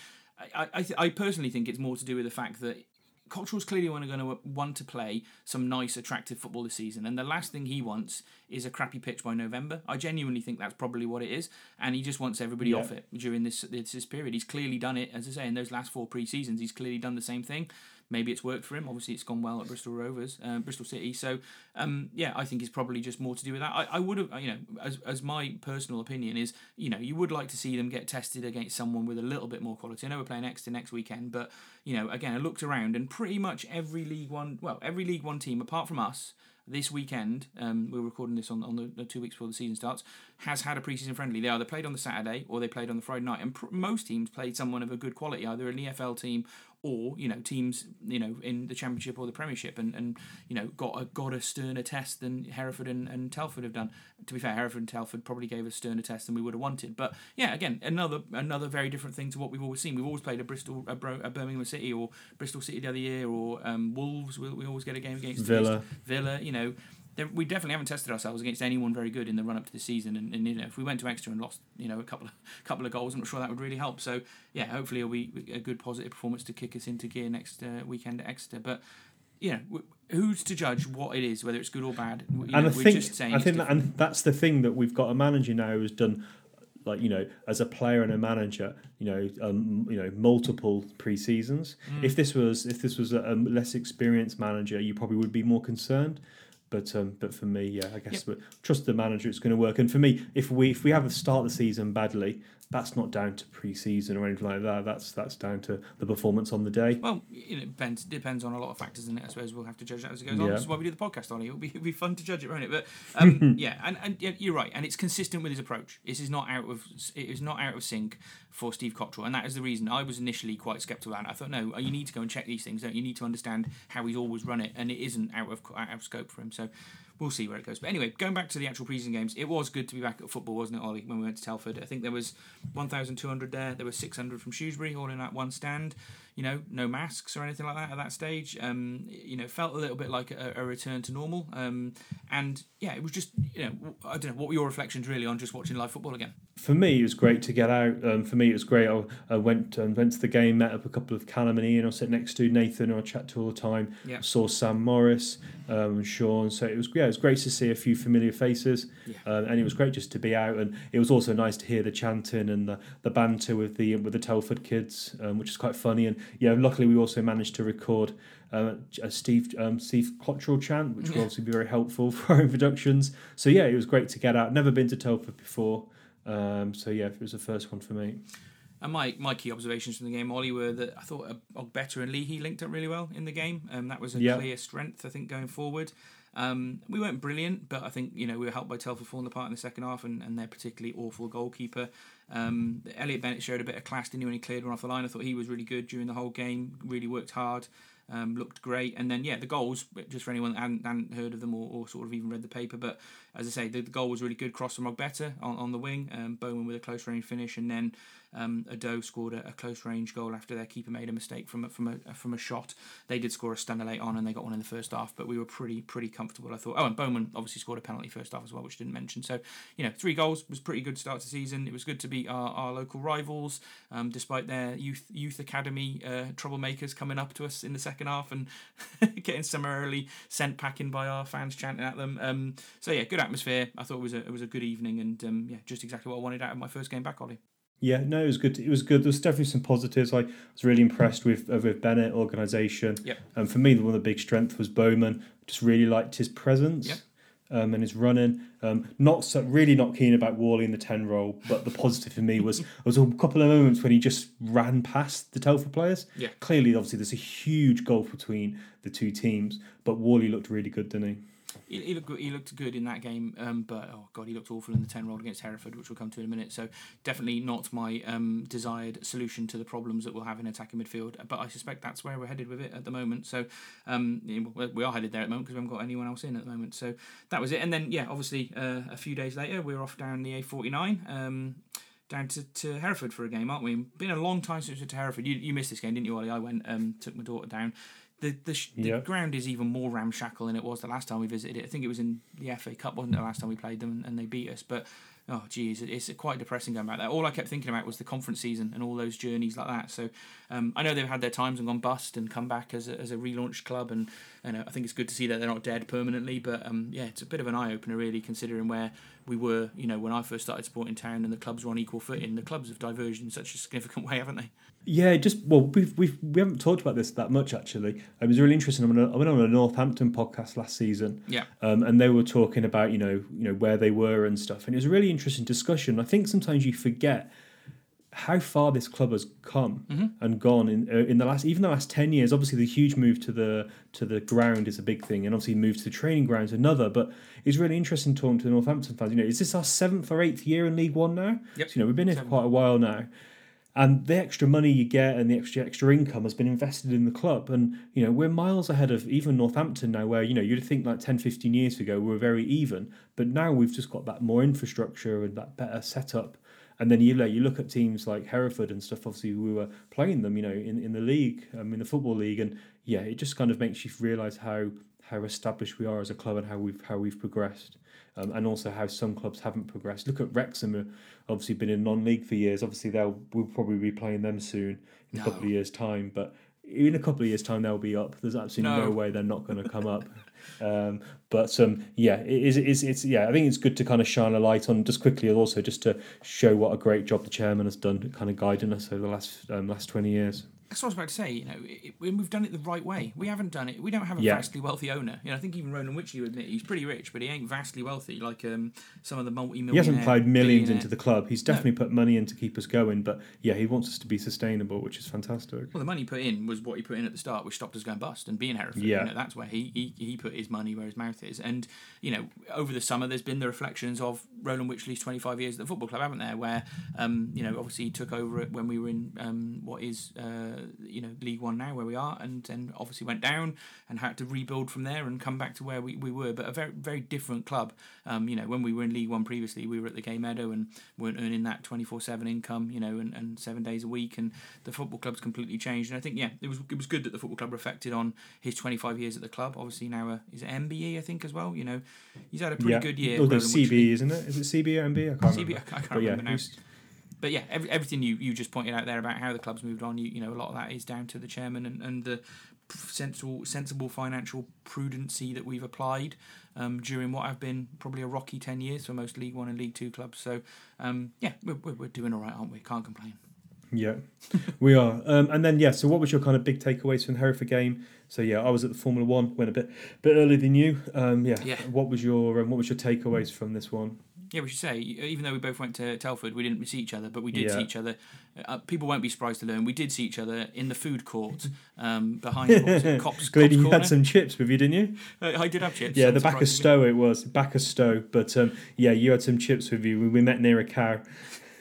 I I, th- I personally think it's more to do with the fact that Cotterill's clearly going to want to play some nice, attractive football this season, and the last thing he wants is a crappy pitch by November. I genuinely think that's probably what it is, and he just wants everybody Yeah. off it during this, this this period. He's clearly done it, as I say, in those last four pre seasons. He's clearly done the same thing. Maybe it's worked for him. Obviously, it's gone well at Bristol Rovers, uh, Bristol City. So, um, yeah, I think it's probably just more to do with that. I, I would have, you know, as, as my personal opinion is, you know, you would like to see them get tested against someone with a little bit more quality. I know we're playing Exeter next weekend, but you know, again, I looked around and pretty much every League One, well, every League One team apart from us. This weekend, um, we're recording this on, on the, the two weeks before the season starts, has had a preseason friendly. They either played on the Saturday or they played on the Friday night, and pr- most teams played someone of a good quality, either an EFL team or you know teams you know in the Championship or the Premiership, and, and you know got a got a sterner test than Hereford and, and Telford have done. To be fair, Hereford and Telford probably gave a sterner test than we would have wanted. But yeah, again, another another very different thing to what we've always seen. We've always played a Bristol, a, Bro- a Birmingham City, or Bristol City the other year, or um, Wolves. We, we always get a game against Villa. Villa, you know, there, we definitely haven't tested ourselves against anyone very good in the run up to the season. And, and you know, if we went to Exeter and lost, you know, a couple of couple of goals, I'm not sure that would really help. So yeah, hopefully it'll be a good positive performance to kick us into gear next uh, weekend at Exeter. But you know, who's to judge what it is, whether it's good or bad? You and know, I we're think just saying I think that, and that's the thing that we've got a manager now who's done like you know as a player and a manager you know um, you know multiple pre-seasons Mm. if this was if this was a, a less experienced manager you probably would be more concerned but um, but for me yeah I guess but trust the manager it's going to work. And for me if we if we have a start the season badly that's not down to pre-season or anything like that that's that's down to the performance on the day Well, you know, it depends, depends on a lot of factors, and I suppose we'll have to judge that as it goes on. Yeah. This is why we do the podcast, Ollie. It'll be, it'll be fun to judge it, won't it? But um, yeah, and, and yeah, you're right, and it's consistent with his approach. This is not out of it is not out of sync for Steve Cotterill, and that is the reason I was initially quite sceptical about it. I thought, no, you need to go and check these things. Don't you? You need to understand how he's always run it, and it isn't out of out of scope for him. So. We'll see where it goes. But anyway, going back to the actual preseason games, it was good to be back at football, wasn't it, Ollie, when we went to Telford? I think there was 1,200 there. There were 600 from Shrewsbury, all in that one stand. You know, no masks or anything like that at that stage. Um, you know, felt a little bit like a, a return to normal. Um, and yeah, it was just, you know, I don't know, what were your reflections really on just watching live football again? for me, it was great to get out. Um, for me, it was great. I, I went um, went to the game, met up a couple of Callum and Ian. I sit next to Nathan, who I chat to all the time. Yeah. Saw Sam Morris, um, Sean. So it was yeah, it was great to see a few familiar faces, Yeah. um, and it was great just to be out. And it was also nice to hear the chanting and the, the banter with the with the Telford kids, um, which is quite funny. And yeah, luckily we also managed to record. Uh, a Steve um, Steve Cotterill chant, which will obviously be very helpful for our introductions. So yeah, it was great to get out. Never been to Telford before, um, so yeah, it was the first one for me. And my, my key observations from the game, Ollie, were that I thought Ogbeta and Leahy linked up really well in the game. Um, that was a Yeah. clear strength, I think, going forward. Um, we weren't brilliant, but I think you know we were helped by Telford falling apart in the second half, and, and their particularly awful goalkeeper. Um, Elliot Bennett showed a bit of class, didn't he, when he cleared one off the line? I thought he was really good during the whole game. Really worked hard, um, looked great, and then yeah, the goals. Just for anyone that hadn't, hadn't heard of them or, or sort of even read the paper, but as I say, the, the goal was really good. Cross from Ogbeta on, on the wing, um, Bowman with a close range finish, and then um, Udoh scored a, a close range goal after their keeper made a mistake from a, from a from a shot. They did score a stunner late on, and they got one in the first half, but we were pretty pretty comfortable. I thought. Oh, and Bowman obviously scored a penalty first half as well, which I didn't mention. So you know, three goals was pretty good start to season. It was good to beat our, our local rivals, um, despite their youth youth academy uh, troublemakers coming up to us in the second half and getting summarily sent packing by our fans chanting at them. Um, so yeah, good atmosphere. I thought it was a it was a good evening, and um, yeah, just exactly what I wanted out of my first game back, Ollie. Yeah, no, it was good. It was good. There was definitely some positives. I was really impressed with uh, with Bennett organisation. Yep. And for me, the one of the big strengths was Bowman. Just really liked his presence. Yep. Um, and his running, um, not so really not keen about Whalley in the ten role, but the positive for me was there was a couple of moments when he just ran past the Telford players. Yeah. Clearly, obviously, there's a huge gulf between the two teams, but Whalley looked really good, didn't he? He, he looked good, he looked good in that game, um, but oh god, he looked awful in the ten roll against Hereford, which we'll come to in a minute. So definitely not my um, desired solution to the problems that we'll have in attacking midfield. But I suspect that's where we're headed with it at the moment. So um, we- we are headed there at the moment because we haven't got anyone else in at the moment. So that was it. And then yeah, obviously uh, a few days later we're off down the A49. Um, down to, to Hereford for a game, aren't we? Been a long time since we were to Hereford. You, you missed this game, didn't you, Ollie? I went, um, took my daughter down. The the, sh- the Yeah. ground is even more ramshackle than it was the last time we visited it. I think it was in the FA Cup, wasn't it, the last time we played them and they beat us. But oh, geez, it- it's quite depressing going back there. All I kept thinking about was the conference season and all those journeys like that. So um, I know they've had their times and gone bust and come back as a, as a relaunched club, and, and uh, I think it's good to see that they're not dead permanently. But um, yeah, it's a bit of an eye opener, really, considering where we were, you know, when I first started supporting town and the clubs were on equal footing. The clubs have diverged in such a significant way, haven't they? Yeah, just well, we've we've we haven't talked about this that much actually. It was really interesting. I went on a, I went on a Northampton podcast last season, Yeah. um, and they were talking about you know you know where they were and stuff, and it was a really interesting discussion. I think sometimes you forget how far this club has come Mm-hmm. and gone in uh, in the last even the last ten years. Obviously, the huge move to the to the ground is a big thing, and obviously move to the training grounds another. But it's really interesting talking to the Northampton fans. You know, is this our seventh or eighth year in League One now? Yep. So, you know, we've been here for quite a while now and the extra money you get and the extra extra income has been invested in the club and you know we're miles ahead of even Northampton now where you know you'd think like 10 15 years ago we were very even but now we've just got that more infrastructure and that better setup and then you, like, you look at teams like Hereford and stuff obviously we were playing them you know in, in the league um, in the football league and yeah it just kind of makes you realize how how established we are as a club and how we've how we've progressed um, and also how some clubs haven't progressed. Look at Wrexham, obviously been in non-league for years. Obviously, they'll we'll probably be playing them soon in a couple of years' time. But in a couple of years' time, they'll be up. There's absolutely no, No. way they're not going to come up. Um, but um, yeah, it is. It's, it's yeah. I think it's good to kind of shine a light on just quickly, also just to show what a great job the chairman has done, kind of guiding us over the last um, last twenty years. That's what I was about to say. You know, it, we've done it the right way. We haven't done it. We don't have a Yeah. vastly wealthy owner. You know, I think even Roland Wycherley would admit he's pretty rich, but he ain't vastly wealthy like um, some of the multi-millionaire. He hasn't plowed millions into the club. He's definitely put money in to keep us going. But yeah, he wants us to be sustainable, which is fantastic. Well, the money put in was what he put in at the start, which stopped us going bust and being Hereford. Yeah. You know, that's where he, he he put his money where his mouth is. And you know, over the summer, there's been the reflections of Roland Wycherley's 25 years at the football club, haven't there? Where um, you know, obviously he took over it when we were in um, what is uh, you know League One now, where we are, and then obviously went down and had to rebuild from there and come back to where we, we were. But a very very different club. Um, you know, when we were in League One previously, we were at the Gay Meadow and weren't earning that 24/7 income. You know, and, and seven days a week, and the football club's completely changed. And I think yeah, it was it was good that the football club reflected on his 25 years at the club. Obviously now uh, he's at MBE, I think as well. You know, he's had a pretty yeah. good year. Although Roland CB, isn't it? Is it CB or MB? I can't CB, remember. I can't But yeah, remember now. But yeah, every, everything you, you just pointed out there about how the club's moved on, you, you know, a lot of that is down to the chairman and, and the sensible sensible financial prudency that we've applied um, during what have been probably a rocky 10 years for most League One and League Two clubs. So, um, yeah, we're, we're, we're doing all right, aren't we? Can't complain. Yeah, we are. Um, and then yeah, so what was your kind of big takeaways from the Hereford game? So yeah, I was at the Formula One, went a bit bit earlier than you. Um, yeah. Yeah. What was your um, what was your takeaways from this one? Yeah, we should say, even though we both went to Telford, we didn't see each other, but we did Yeah. see each other. Uh, people won't be surprised to learn we did see each other in the food court um, behind it, Cops, Glad you Corner. had some chips with you, didn't you? Uh, I did have chips. Yeah, the back of. Stowe it was back of Stowe. But um, yeah, you had some chips with you. We, we met near a cow.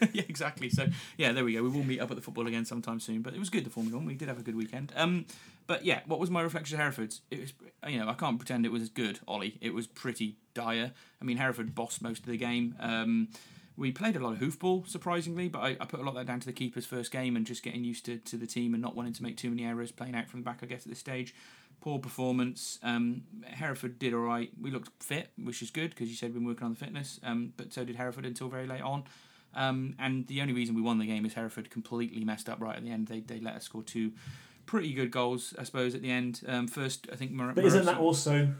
yeah, exactly. So yeah, there we go. We will meet up at the football again sometime soon. But it was good the Formula One. We did have a good weekend. Um, but yeah, what was my reflection of Hereford's? It was, you know, I can't pretend it was good, Ollie. It was pretty dire. I mean, Hereford bossed most of the game. Um, we played a lot of hoofball, surprisingly, but I, I put a lot of that down to the keeper's first game and just getting used to, to the team and not wanting to make too many errors, playing out from the back, I guess, at this stage. Poor performance. Um, Hereford did all right. We looked fit, which is good because you said we've been working on the fitness, um, but so did Hereford until very late on. Um, and the only reason we won the game is Hereford completely messed up right at the end. They, they let us score two pretty good goals, I suppose, at the end. Um, first, I think. Mar- But isn't that also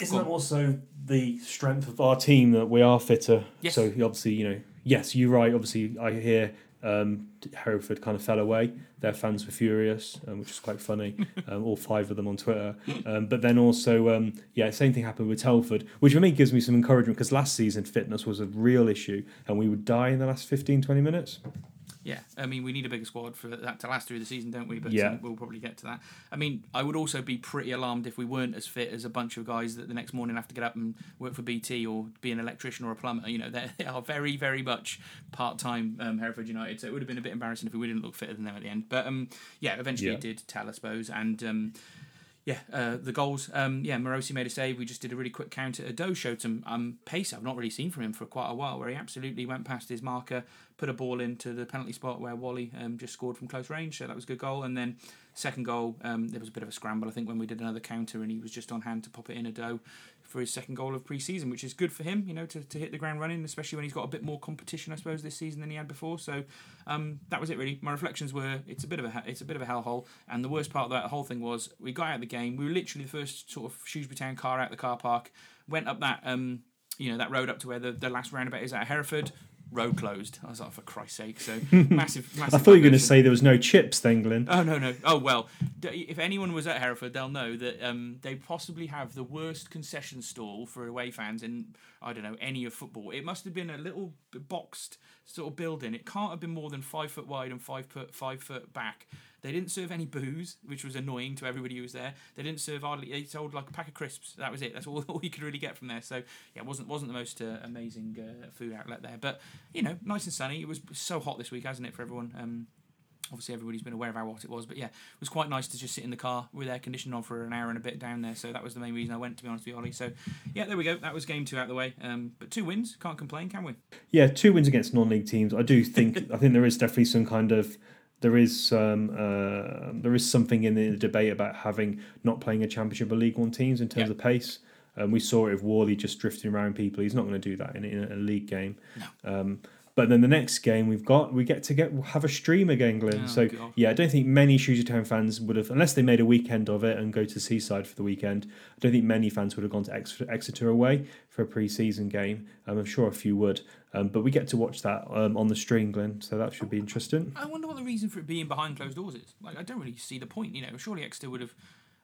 isn't that also the strength of our team that we are fitter? Yes. So obviously, you know, yes, you're right. Obviously, I hear um, Hereford kind of fell away. Their fans were furious, um, which is quite funny. um, all five of them on Twitter. Um, but then also, um, yeah, same thing happened with Telford, which for me gives me some encouragement because last season fitness was a real issue and we would die in the last 15, 20 minutes. Yeah, I mean, we need a bigger squad for that to last through the season, don't we? But Yeah. um, we'll probably get to that. I mean, I would also be pretty alarmed if we weren't as fit as a bunch of guys that the next morning have to get up and work for BT or be an electrician or a plumber. You know, they are very, very much part time um, Hereford United. So it would have been a bit embarrassing if we didn't look fitter than them at the end. But um, yeah, eventually Yeah. it did tell, I suppose. And um, yeah, uh, the goals. Um, yeah, Marosi made a save. We just did a really quick counter. Udoh showed some um, pace I've not really seen from him for quite a while, where he absolutely went past his marker, put a ball into the penalty spot where Whalley um, just scored from close range. So that was a good goal. And then second goal, um, there was a bit of a scramble, I think, when we did another counter, and he was just on hand to pop it in Udoh for his second goal of pre-season, which is good for him, you know, to, to hit the ground running, especially when he's got a bit more competition, I suppose, this season than he had before. So um, that was it, really. My reflections were it's a bit of a it's a bit of a hellhole, and the worst part of that whole thing was we got out of the game. We were literally the first sort of Shrewsbury Town car out the car park, went up that um, you know that road up to where the, the last roundabout is at Hereford. Road closed. I was like, for Christ's sake! So massive, massive. I thought you were going to say there was no chips then, Glenn. Oh no no! Oh well, d- if anyone was at Hereford, they'll know that um, they possibly have the worst concession stall for away fans in I don't know any of football. It must have been a little boxed sort of building. It can't have been more than five foot wide and five foot five foot back. They didn't serve any booze, which was annoying to everybody who was there. They didn't serve hardly. They sold like a pack of crisps. That was it. That's all, all you could really get from there. So yeah, it wasn't wasn't the most uh, amazing uh, food outlet there. But you know, nice and sunny. It was so hot this week, hasn't it, for everyone? Um, obviously everybody's been aware of how hot it was but yeah it was quite nice to just sit in the car with air conditioning on for an hour and a bit down there so that was the main reason i went to be honest with you ollie so yeah there we go that was game two out of the way um, but two wins can't complain can we Yeah, two wins against non-league teams. I do think I think there is definitely some kind of there is um, uh, there is something in the debate about having not playing a championship or League One teams in terms Yeah. of pace. Um, we saw it with Whalley just drifting around people. He's not going to do that in, in a league game. Um, but then the next game we've got we get to get have a stream again, Glenn. Oh, so God. yeah, I don't think many Shrewsbury Town fans would have, unless they made a weekend of it and go to Seaside for the weekend. I don't think many fans would have gone to Ex- Exeter away for a pre-season game. Um, I'm sure a few would, um, but we get to watch that um, on the stream, Glenn. So that should be interesting. i wonder what the reason for it being behind closed doors is like i don't really see the point you know surely exeter would have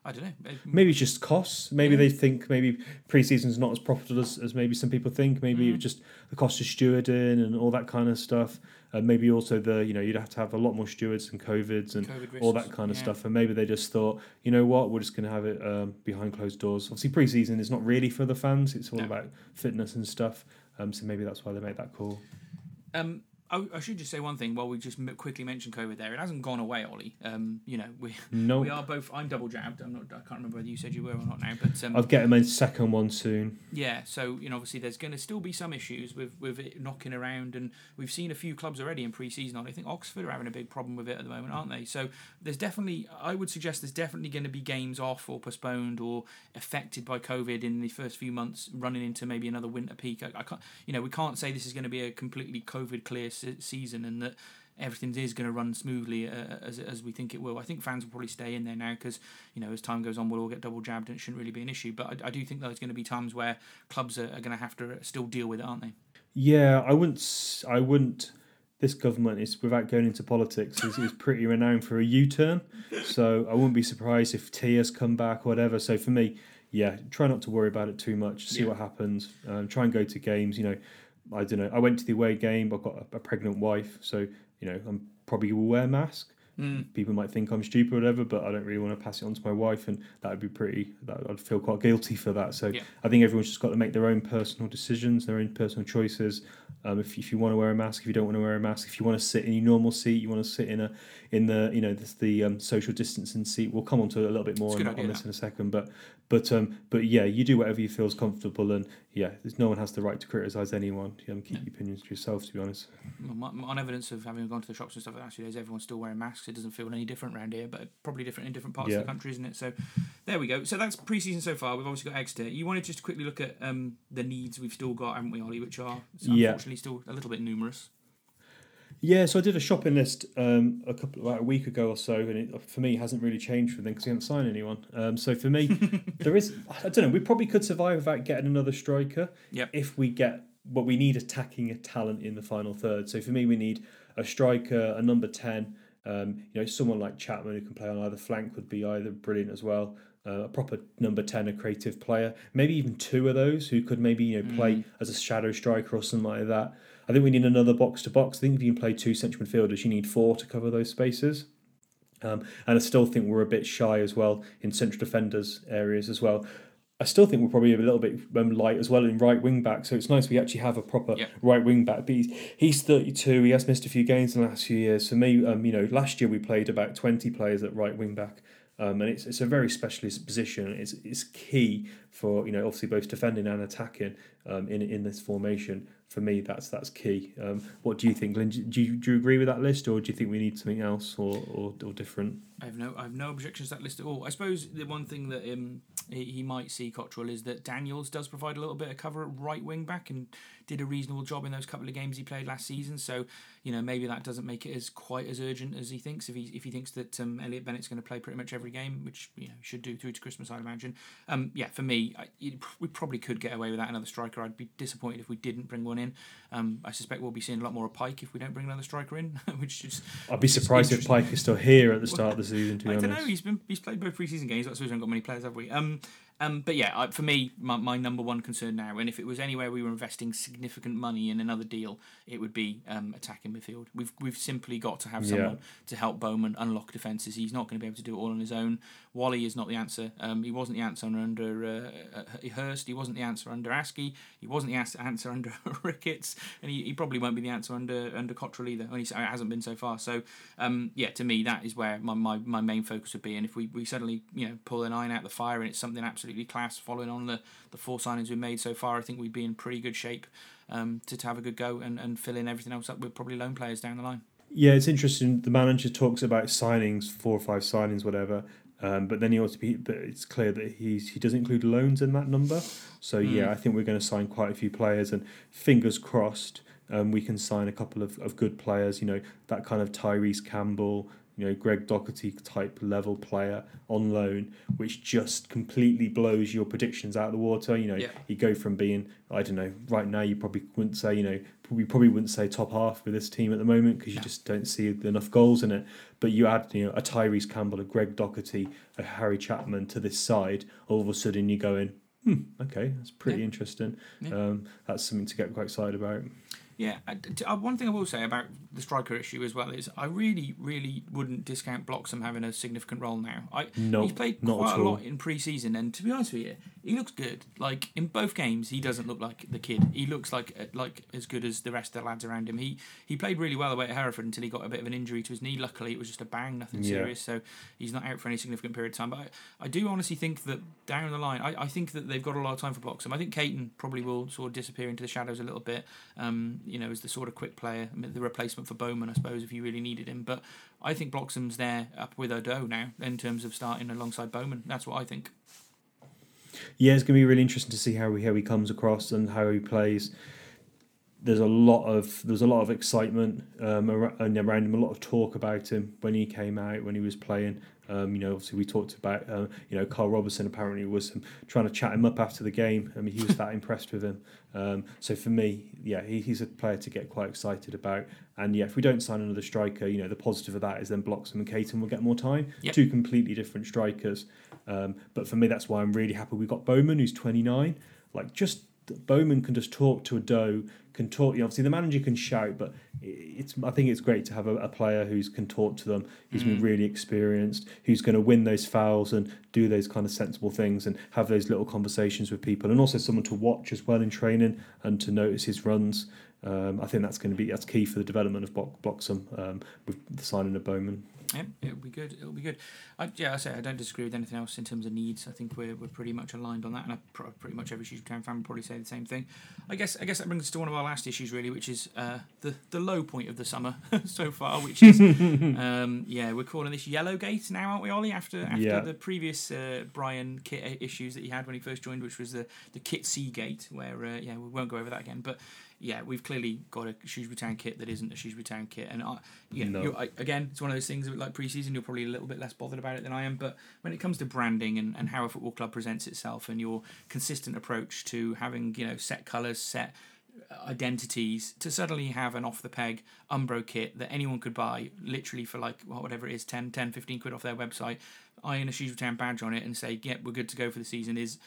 i don't know uh, Maybe it's just costs. Maybe Yeah. they think maybe pre-season's not as profitable as, as maybe some people think. Maybe Mm. it's just the cost of stewarding and all that kind of stuff. And maybe also the you know you'd have to have a lot more stewards and covids and COVID all that kind of yeah. stuff. And maybe they just thought, you know what, we're just going to have it um, behind closed doors. Obviously, pre-season is not really for the fans; it's all No. about fitness and stuff. Um, so maybe that's why they made that call. Um, I, I should just say one thing while we just m- quickly mentioned COVID there. It hasn't gone away, Ollie. Um, you know, we No, we are both. I'm double jabbed. I'm not. I can't remember whether you said you were or not now, but um, I'll get a second one soon. Yeah, so you know, obviously, there's going to still be some issues with with it knocking around, and we've seen a few clubs already in pre-season. I think Oxford are having a big problem with it at the moment, aren't they? So there's definitely, I would suggest, there's definitely going to be games off or postponed or affected by COVID in the first few months, running into maybe another winter peak. I, I can't, you know, we can't say this is going to be a completely COVID clear se- season and that everything is going to run smoothly uh, as, as we think it will. I think fans will probably stay in there now because, you know, as time goes on, we'll all get double jabbed and it shouldn't really be an issue. But I, I do think there's going to be times where clubs are, are going to have to still deal with it, aren't they? Yeah, I wouldn't. I wouldn't. This government is, without going into politics, is, is pretty renowned for a U-turn. So I wouldn't be surprised if tears come back, or whatever. So for me, yeah, try not to worry about it too much. See Yeah. what happens. Um, try and go to games. You know, I don't know. I went to the away game. I've got a, a pregnant wife, so you know I'm probably will wear a mask. Mm. People might think I'm stupid or whatever, but I don't really want to pass it on to my wife, and that would be pretty. That, I'd feel quite guilty for that. So Yeah. I think everyone's just got to make their own personal decisions, their own personal choices. Um, if, if you want to wear a mask, if you don't want to wear a mask, if you want to sit in your normal seat, you want to sit in a in the you know this, the um, social distancing seat. We'll come on to a little bit more on, on this in a second, but but um but yeah, you do whatever you feel is comfortable, and yeah, there's no one has the right to criticize anyone. Um, keep No. your opinions to yourself, to be honest. Well, my- On evidence of having gone to the shops and stuff like that, actually, there's everyone's still wearing masks. It doesn't feel any different around here, but probably different in different parts Yeah. of the country, isn't it? So there we go. So that's pre-season so far. We've obviously got Exeter. You wanted just to quickly look at um, the needs we've still got, haven't we, Ollie? Which are Yeah. unfortunately still a little bit numerous. Yeah, so I did a shopping list um, a couple about a week ago or so, and it, for me, it hasn't really changed for them because we haven't signed anyone. Um, so for me, there is I don't know. We probably could survive without getting another striker. Yep. If we get what we need, attacking a talent in the final third. So for me, we need a striker, a number ten. Um, you know, someone like Chapman who can play on either flank would be either brilliant as well. Uh, a proper number 10, a creative player, maybe even two of those who could maybe you know play mm. as a shadow striker or something like that. I think we need another box to box. I think if you can play two central midfielders, you need four to cover those spaces. Um, and I still think we're a bit shy as well in central defenders areas as well. I still think we're probably a little bit um, light as well in right wing back. So it's nice we actually have a proper yep. right wing back. But he's, he's 32. He has missed a few games in the last few years. For me, um, you know, last year we played about 20 players at right wing back. Um, and it's, it's a very specialist position. It's, it's key for you know obviously both defending and attacking um, in in this formation for me, that's that's key. Um, what do you think, Glenn? Do you, do you agree with that list, or do you think we need something else or, or, or different? I have no I have no objections to that list at all. I suppose the one thing that um, he, he might see Cotterill is that Daniels does provide a little bit of cover at right wing back and did a reasonable job in those couple of games he played last season. So you know maybe that doesn't make it as quite as urgent as he thinks. If he if he thinks that um, Elliot Bennett's going to play pretty much every game, which you know should do through to Christmas, I'd imagine. Um, yeah, for me, I, we probably could get away without another striker. I'd be disappointed if we didn't bring one in. Um, I suspect we'll be seeing a lot more of Pyke if we don't bring another striker in, which is. I'd be surprised if Pyke is still here at the start of the season. To be I honest, don't know. He's been he's played both preseason games. I suppose we haven't got many players, have we? Um, um, but yeah, for me, my, my, number one concern now, and if it was anywhere we were investing significant money in another deal, it would be um, attacking midfield. We've we've simply got to have someone yeah. to help Bowman unlock defences. He's not going to be able to do it all on his own. Whalley is not the answer. Um, he wasn't the answer under uh, Hurst. He wasn't the answer under Askey. He wasn't the answer under Ricketts, and he, he, probably won't be the answer under under Cotterill either. Only it hasn't been so far. So um, yeah, to me, that is where my, my, my main focus would be. And if we, we suddenly you know pull an iron out of the fire and it's something absolutely class. Following on the, the four signings we've made so far, I think we'd be in pretty good shape um, to, to have a good go and, and fill in everything else up with probably loan players down the line. Yeah, it's interesting. The manager talks about signings, four or five signings, whatever. Um, but then he also, be, but it's clear that he's he doesn't include loans in that number. So mm. yeah, I think we're going to sign quite a few players, and fingers crossed, um, we can sign a couple of, of good players. You know that kind of Tyrese Campbell, you know Greg Docherty type level player on loan, which just completely blows your predictions out of the water. You know, yeah. you go from being I don't know right now you probably wouldn't say you know we probably wouldn't say top half with this team at the moment because you yeah. just don't see enough goals in it. But you add you know a Tyrese Campbell, a Greg Docherty, a Harry Chapman to this side, all of a sudden you're going, hmm, okay, that's pretty yeah. interesting. Um, that's something to get quite excited about. Yeah, uh, one thing I will say about the striker issue as well is I really, really wouldn't discount Bloxham having a significant role now. I, no, he's played quite a lot in pre-season, and to be honest with you, he looks good. Like in both games, he doesn't look like the kid. He looks like uh, like as good as the rest of the lads around him. He he played really well away at Hereford until he got a bit of an injury to his knee. Luckily, it was just a bang, nothing yeah. serious. So he's not out for any significant period of time. But I, I do honestly think that down the line, I, I think that they've got a lot of time for Bloxham. I think Caton probably will sort of disappear into the shadows a little bit. Um, you know, as the sort of quick player, the replacement for Bowman, I suppose, if you really needed him. But I think Bloxham's there up with Udoh now in terms of starting alongside Bowman. That's what I think. Yeah, it's going to be really interesting to see how he, how he comes across and how he plays. There's a lot of there's a lot of excitement um, around him, a lot of talk about him when he came out, when he was playing. Um, you know, obviously we talked about uh, you know Carl Robertson apparently was um, trying to chat him up after the game. I mean, he was that impressed with him. Um, so for me, yeah, he, he's a player to get quite excited about. And yeah, if we don't sign another striker, you know, the positive of that is then Bloxham and Caton will get more time. Yep. Two completely different strikers. Um, but for me, that's why I'm really happy we got Bowman, who's 29. Like, just Bowman can just talk to Udoh, can talk. You know, obviously the manager can shout, but it's. I think it's great to have a, a player who's can talk to them, who's mm. been really experienced, who's going to win those fouls and do those kind of sensible things and have those little conversations with people, and also someone to watch as well in training and to notice his runs. Um, I think that's going to be that's key for the development of Bloxham um, with the signing of Bowman. Yeah, it'll be good. It'll be good. I, yeah, I say I don't disagree with anything else in terms of needs. I think we're, we're pretty much aligned on that, and I, pretty much every Shrewsbury Town fan would probably say the same thing. I guess I guess that brings us to one of our last issues, really, which is uh, the the low point of the summer so far, which is um, yeah, we're calling this Yellowgate now, aren't we, Ollie? After after yeah. the previous uh, Brian kit issues that he had when he first joined, which was the the Kit Seagate, where uh, yeah, we won't go over that again, but yeah, we've clearly got a Shrewsbury Town kit that isn't a Shrewsbury Town kit, and I, yeah, no. I, again, it's one of those things like pre-season. You're probably a little bit less bothered about it than I am, but when it comes to branding and, and how a football club presents itself, and your consistent approach to having you know set colours, set identities to suddenly have an off the peg Umbro kit that anyone could buy literally for like whatever it is 10, 10 15 quid off their website, iron a Shrewsbury Town badge on it and say, yep, we're good to go for the season is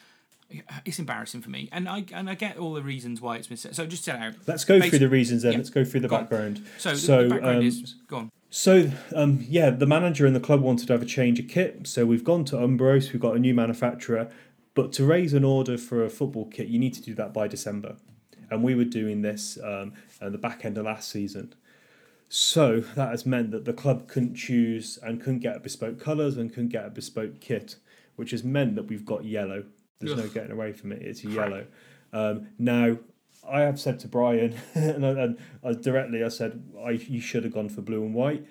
it's embarrassing for me, and I and I get all the reasons why it's been set. So just set out. Let's go Basi- through the reasons then. yeah. Let's go through the Go on. background. So, the- So, the background um, is go on. So, um, yeah, the manager and the club wanted to have a change of kit. So we've gone to Umbros, we've got a new manufacturer. But to raise an order for a football kit, you need to do that by December. And we were doing this um, at the back end of last season. So that has meant that the club couldn't choose and couldn't get bespoke colours and couldn't get a bespoke kit, which has meant that we've got yellow. There's no getting away from it. It's yellow. Um, now, I have said to Brian, and, I, and I, directly, I said, I, you should have gone for blue and white.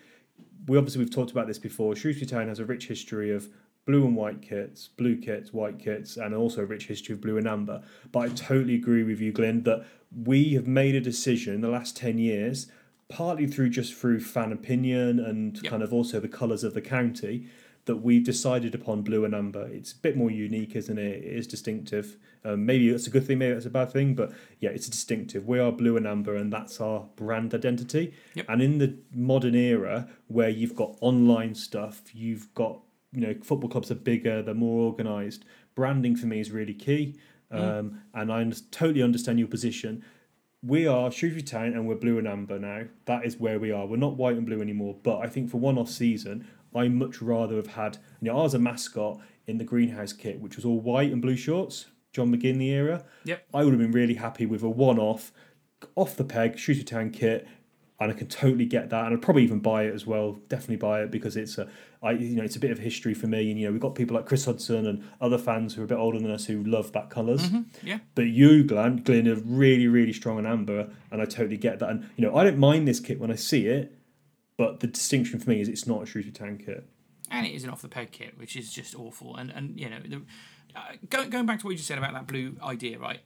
We obviously we've talked about this before. Shrewsbury Town has a rich history of blue and white kits, blue kits, white kits, and also a rich history of blue and amber. But I totally agree with you, Glenn, that we have made a decision in the last ten years, partly through just through fan opinion and Yep. kind of also the colours of the county, that we've decided upon blue and amber. It's a bit more unique, isn't it? It is distinctive. Um, maybe that's a good thing, maybe that's a bad thing, but yeah, it's distinctive. We are blue and amber, and that's our brand identity. Yep. And in the modern era, where you've got online stuff, you've got you know football clubs are bigger, they're more organised. Branding for me is really key, um, and I totally understand your position. We are Shrewsbury Town, and we're blue and amber now. That is where we are. We're not white and blue anymore. But I think for one off season, I much rather have had. You know, I was a mascot in the Greenhous kit, which was all white and blue shorts. John McGinlay era. Yep. I would have been really happy with a one off, off the peg Shrewsbury Town kit, and I can totally get that, and I'd probably even buy it as well. Definitely buy it because it's a, I you know, it's a bit of history for me, and you know, we've got people like Chris Hudson and other fans who are a bit older than us who love that colours. Mhm, Yeah. But you, Glenn, Glenn, are really, really strong on amber, and I totally get that. And you know, I don't mind this kit when I see it, but the distinction for me is it's not a Shrewsbury Town kit. and it is an off the peg kit, which is just awful. And and you know, the, uh, going going back to what you just said about that blue idea, right?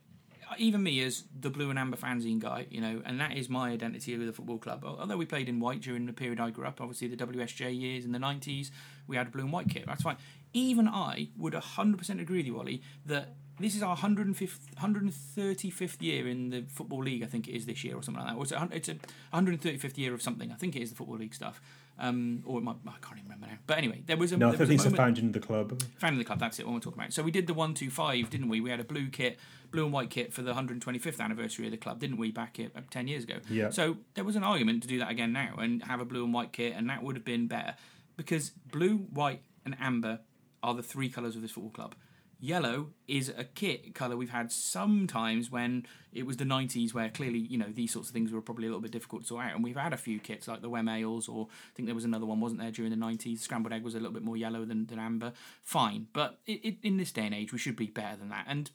Even me as the blue and amber fanzine guy, you know, and that is my identity with the football club. Although we played in white during the period I grew up, obviously the WSJ years in the nineties, we had a blue and white kit. That's fine. Even I would hundred percent agree with you, Ollie, that this is our 105th, 135th year in the football league. I think it is this year or something like that. Or it's a, it's a 135th year of something. I think it is the football league stuff. Um, or it might, I can't even remember now. But anyway, there was a No, I think it's founding of the club. Founding the club, that's it, what we're talking about. So we did the 125, didn't we? We had a blue kit, blue and white kit for the 125th anniversary of the club, didn't we, back it, uh, 10 years ago? Yeah. So there was an argument to do that again now and have a blue and white kit, and that would have been better. Because blue, white, and amber are the three colours of this football club. Yellow is a kit colour we've had sometimes when it was the 90s, where clearly, you know, these sorts of things were probably a little bit difficult to sort out. And we've had a few kits like the Wem Ales, or I think there was another one, wasn't there, during the 90s? Scrambled Egg was a little bit more yellow than, than amber. Fine. But it, it, in this day and age, we should be better than that. And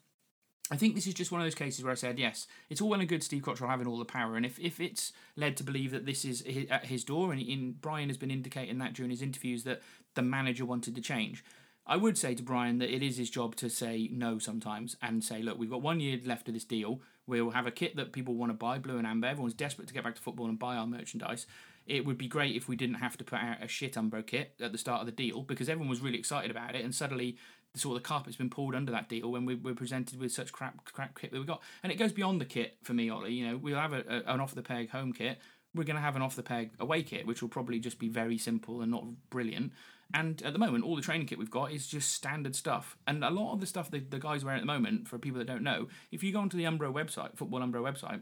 I think this is just one of those cases where I said, yes, it's all well and good Steve Cotterill having all the power, and if, if it's led to believe that this is at his door, and in, Brian has been indicating that during his interviews that the manager wanted to change, I would say to Brian that it is his job to say no sometimes and say, look, we've got one year left of this deal. We'll have a kit that people want to buy, blue and amber. Everyone's desperate to get back to football and buy our merchandise. It would be great if we didn't have to put out a shit Umbro kit at the start of the deal because everyone was really excited about it, and suddenly the sort of the carpet's been pulled under that deal when we were presented with such crap crap kit that we got. And it goes beyond the kit for me, Ollie. You know, we'll have a, a, an off the peg home kit. We're going to have an off the peg away kit, which will probably just be very simple and not brilliant. And at the moment, all the training kit we've got is just standard stuff. And a lot of the stuff that the guys wear at the moment, for people that don't know, if you go onto the Umbro website, Football Umbro website,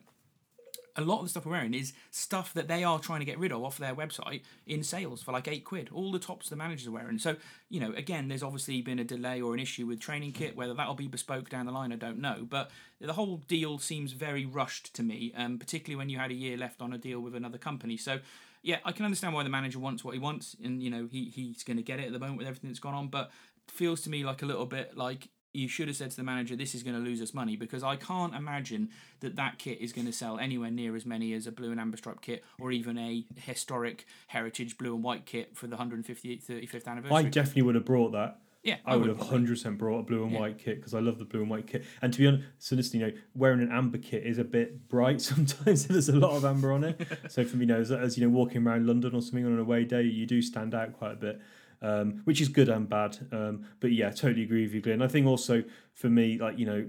a lot of the stuff we're wearing is stuff that they are trying to get rid of off their website in sales for like eight quid. All the tops the managers are wearing. So, you know, again, there's obviously been a delay or an issue with training kit. Whether that'll be bespoke down the line, I don't know. But the whole deal seems very rushed to me, um, particularly when you had a year left on a deal with another company. So, yeah, I can understand why the manager wants what he wants, and you know he he's going to get it at the moment with everything that's gone on. But feels to me like a little bit like you should have said to the manager, "This is going to lose us money," because I can't imagine that that kit is going to sell anywhere near as many as a blue and amber stripe kit, or even a historic heritage blue and white kit for the 158th 35th anniversary. I definitely would have brought that. Yeah, I would have hundred percent brought a blue and Yeah. white kit because I love the blue and white kit. And to be honest, so listen, you know, wearing an amber kit is a bit bright sometimes. There's a lot of amber on it. so for me, you know, as, as you know, walking around London or something on an away day, you do stand out quite a bit. Um, which is good and bad, um, but yeah, totally agree with you, Glenn. I think also for me, like you know,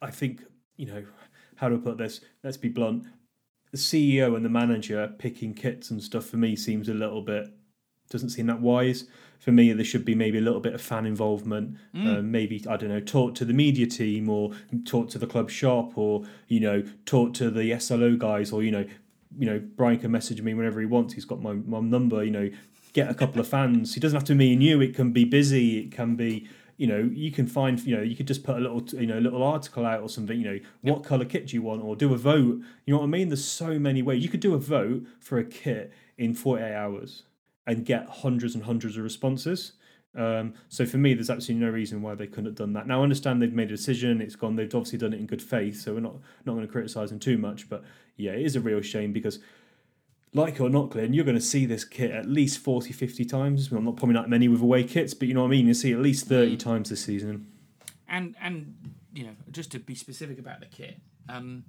I think you know, how do I put this? Let's be blunt. The CEO and the manager picking kits and stuff for me seems a little bit doesn't seem that wise. For me, there should be maybe a little bit of fan involvement. Mm. Uh, maybe I don't know, talk to the media team or talk to the club shop or you know talk to the SLO guys or you know you know Brian can message me whenever he wants. He's got my my number. You know, get a couple of fans. He doesn't have to be me and you. It can be busy. It can be you know you can find you know you could just put a little you know little article out or something you know what color kit do you want or do a vote you know what i mean there's so many ways you could do a vote for a kit in 48 hours and get hundreds and hundreds of responses um, so for me there's absolutely no reason why they couldn't have done that now i understand they've made a decision it's gone they've obviously done it in good faith so we're not not going to criticize them too much but yeah it is a real shame because like it or not, Glenn, you're going to see this kit at least 40, 50 times. Well, not probably not many with away kits, but you know what I mean? You see at least 30 times this season. And and you know, just to be specific about the kit, um,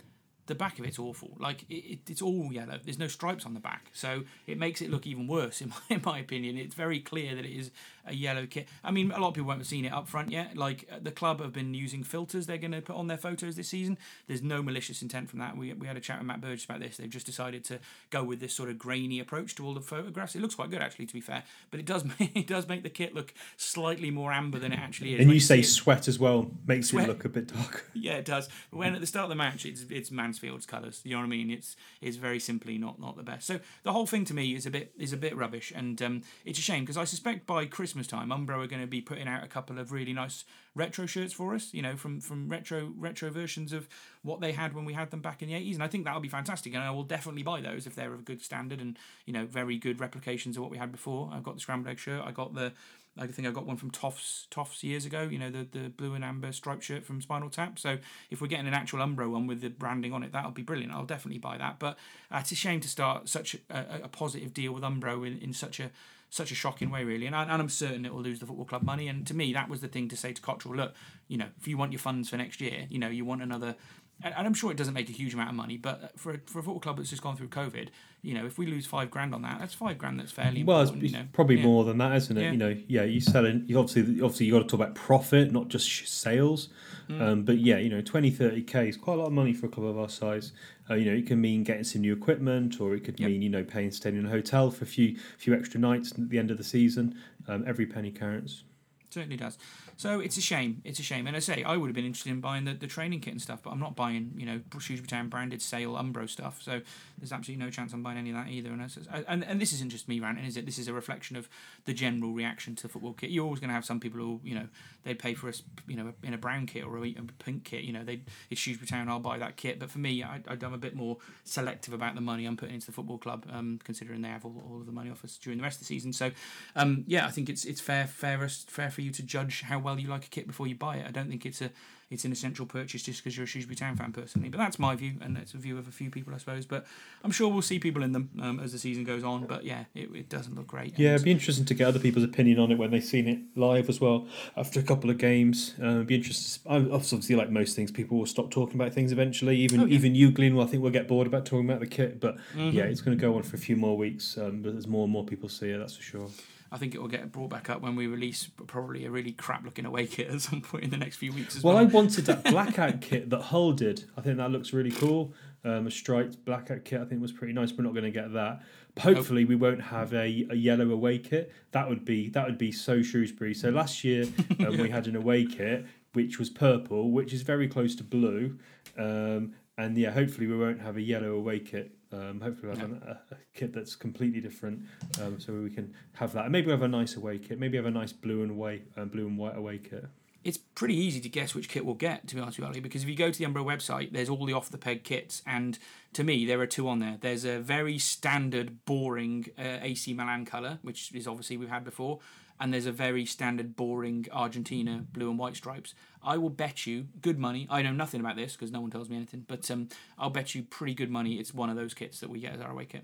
the back of it's awful. Like it, it, it's all yellow. There's no stripes on the back, so it makes it look even worse. In my in my opinion, it's very clear that it is a yellow kit. I mean, a lot of people won't have seen it up front yet. Like uh, the club have been using filters they're going to put on their photos this season. There's no malicious intent from that. We we had a chat with Matt Burgess about this. They've just decided to go with this sort of grainy approach to all the photographs. It looks quite good actually, to be fair, but it does make, it does make the kit look slightly more amber than it actually is. And you say sweat as well, makes Sweat. it look a bit dark. yeah, it does. But when at the start of the match, it's it's Mansfield's colours. You know what I mean? It's it's very simply not not the best. So the whole thing to me is a bit is a bit rubbish, and um, it's a shame because I suspect by Christmas time, Umbro are going to be putting out a couple of really nice retro shirts for us. You know, from from retro retro versions of what they had when we had them back in the eighties, and I think that'll be fantastic. And I will definitely buy those if they're of a good standard and you know very good replications of what we had before. I've got the scrambled egg shirt. I got the I think I got one from Toffs Toffs years ago. You know the the blue and amber striped shirt from Spinal Tap. So if we're getting an actual Umbro one with the branding on it, that'll be brilliant. I'll definitely buy that. But uh, it's a shame to start such a, a positive deal with Umbro in, in such a such a shocking way, really. And, I, I'm certain it will lose the football club money. And to me, that was the thing to say to Cotterill. Look, you know, if you want your funds for next year, you know, you want another. And and I'm sure it doesn't make a huge amount of money, but for a, for a football club that's just gone through COVID, you know, if we lose five grand on that, that's five grand that's fairly Well, it's, you know. probably Yeah. more than that, isn't it? Yeah. You know, yeah, you selling. You obviously, obviously, you got to talk about profit, not just sales. Mm. Um, but yeah, you know, 20, 30 k is quite a lot of money for a club of our size. Uh, you know, it can mean getting some new equipment, or it could Yep. mean you know paying staying in a hotel for a few few extra nights at the end of the season. Um, every penny counts. certainly does. So it's a shame. It's a shame. And I say I would have been interested in buying the, the training kit and stuff, but I'm not buying you know Shrewsbury Town branded sale Umbro stuff. So there's absolutely no chance I'm buying any of that either. And I and and this isn't just me ranting, is it? This is a reflection of the general reaction to football kit. You're always going to have some people who you know they pay for us you know in a brown kit or a, a pink kit. You know they it's Shrewsbury Town. I'll buy that kit. But for me, I, I'm a bit more selective about the money I'm putting into the football club, um, considering they have all, all of the money off us during the rest of the season. So um, yeah, I think it's it's fair fairest fair for you to judge how well you like a kit before you buy it. I don't think it's a it's an essential purchase just because you're a Shrewsbury Town fan personally. But that's my view, and that's a view of a few people, I suppose. But I'm sure we'll see people in them um, as the season goes on. But yeah, it, it doesn't look great. Yeah, it'd be interesting to get other people's opinion on it when they've seen it live as well after a couple of games. Uh, it'd be interesting. I- Obviously, like most things, people will stop talking about things eventually. Even Oh, yeah. even you, Glenn, will I think we'll get bored about talking about the kit. But Mhm. yeah, it's going to go on for a few more weeks. Um, but as more and more people see it, that's for sure. I think it will get brought back up when we release probably a really crap looking away kit at some point in the next few weeks as Well, well. I wanted that blackout kit that Hull did. I think that looks really cool. Um, a striped blackout kit, I think was pretty nice. We're not going to get that. But hopefully, we won't have a, a yellow away kit. That would be that would be so Shrewsbury. So last year um, we had an away kit which was purple, which is very close to blue. Um, and yeah, hopefully we won't have a yellow away kit. Um, hopefully we'll have an, a, a kit that's completely different, um, so we can have that. And maybe we have a nice away kit. Maybe have a nice blue and white, uh, blue and white away kit. it's pretty easy to guess which kit we'll get, to be honest with you, Ollie, because if you go to the Umbro website, there's all the off the peg kits, and to me, there are two on there. There's a very standard, boring uh, AC Milan colour, which is obviously we've had before, and there's a very standard, boring Argentina blue and white stripes. I will bet you good money. I know nothing about this because no one tells me anything, but um, I'll bet you pretty good money it's one of those kits that we get as our away kit.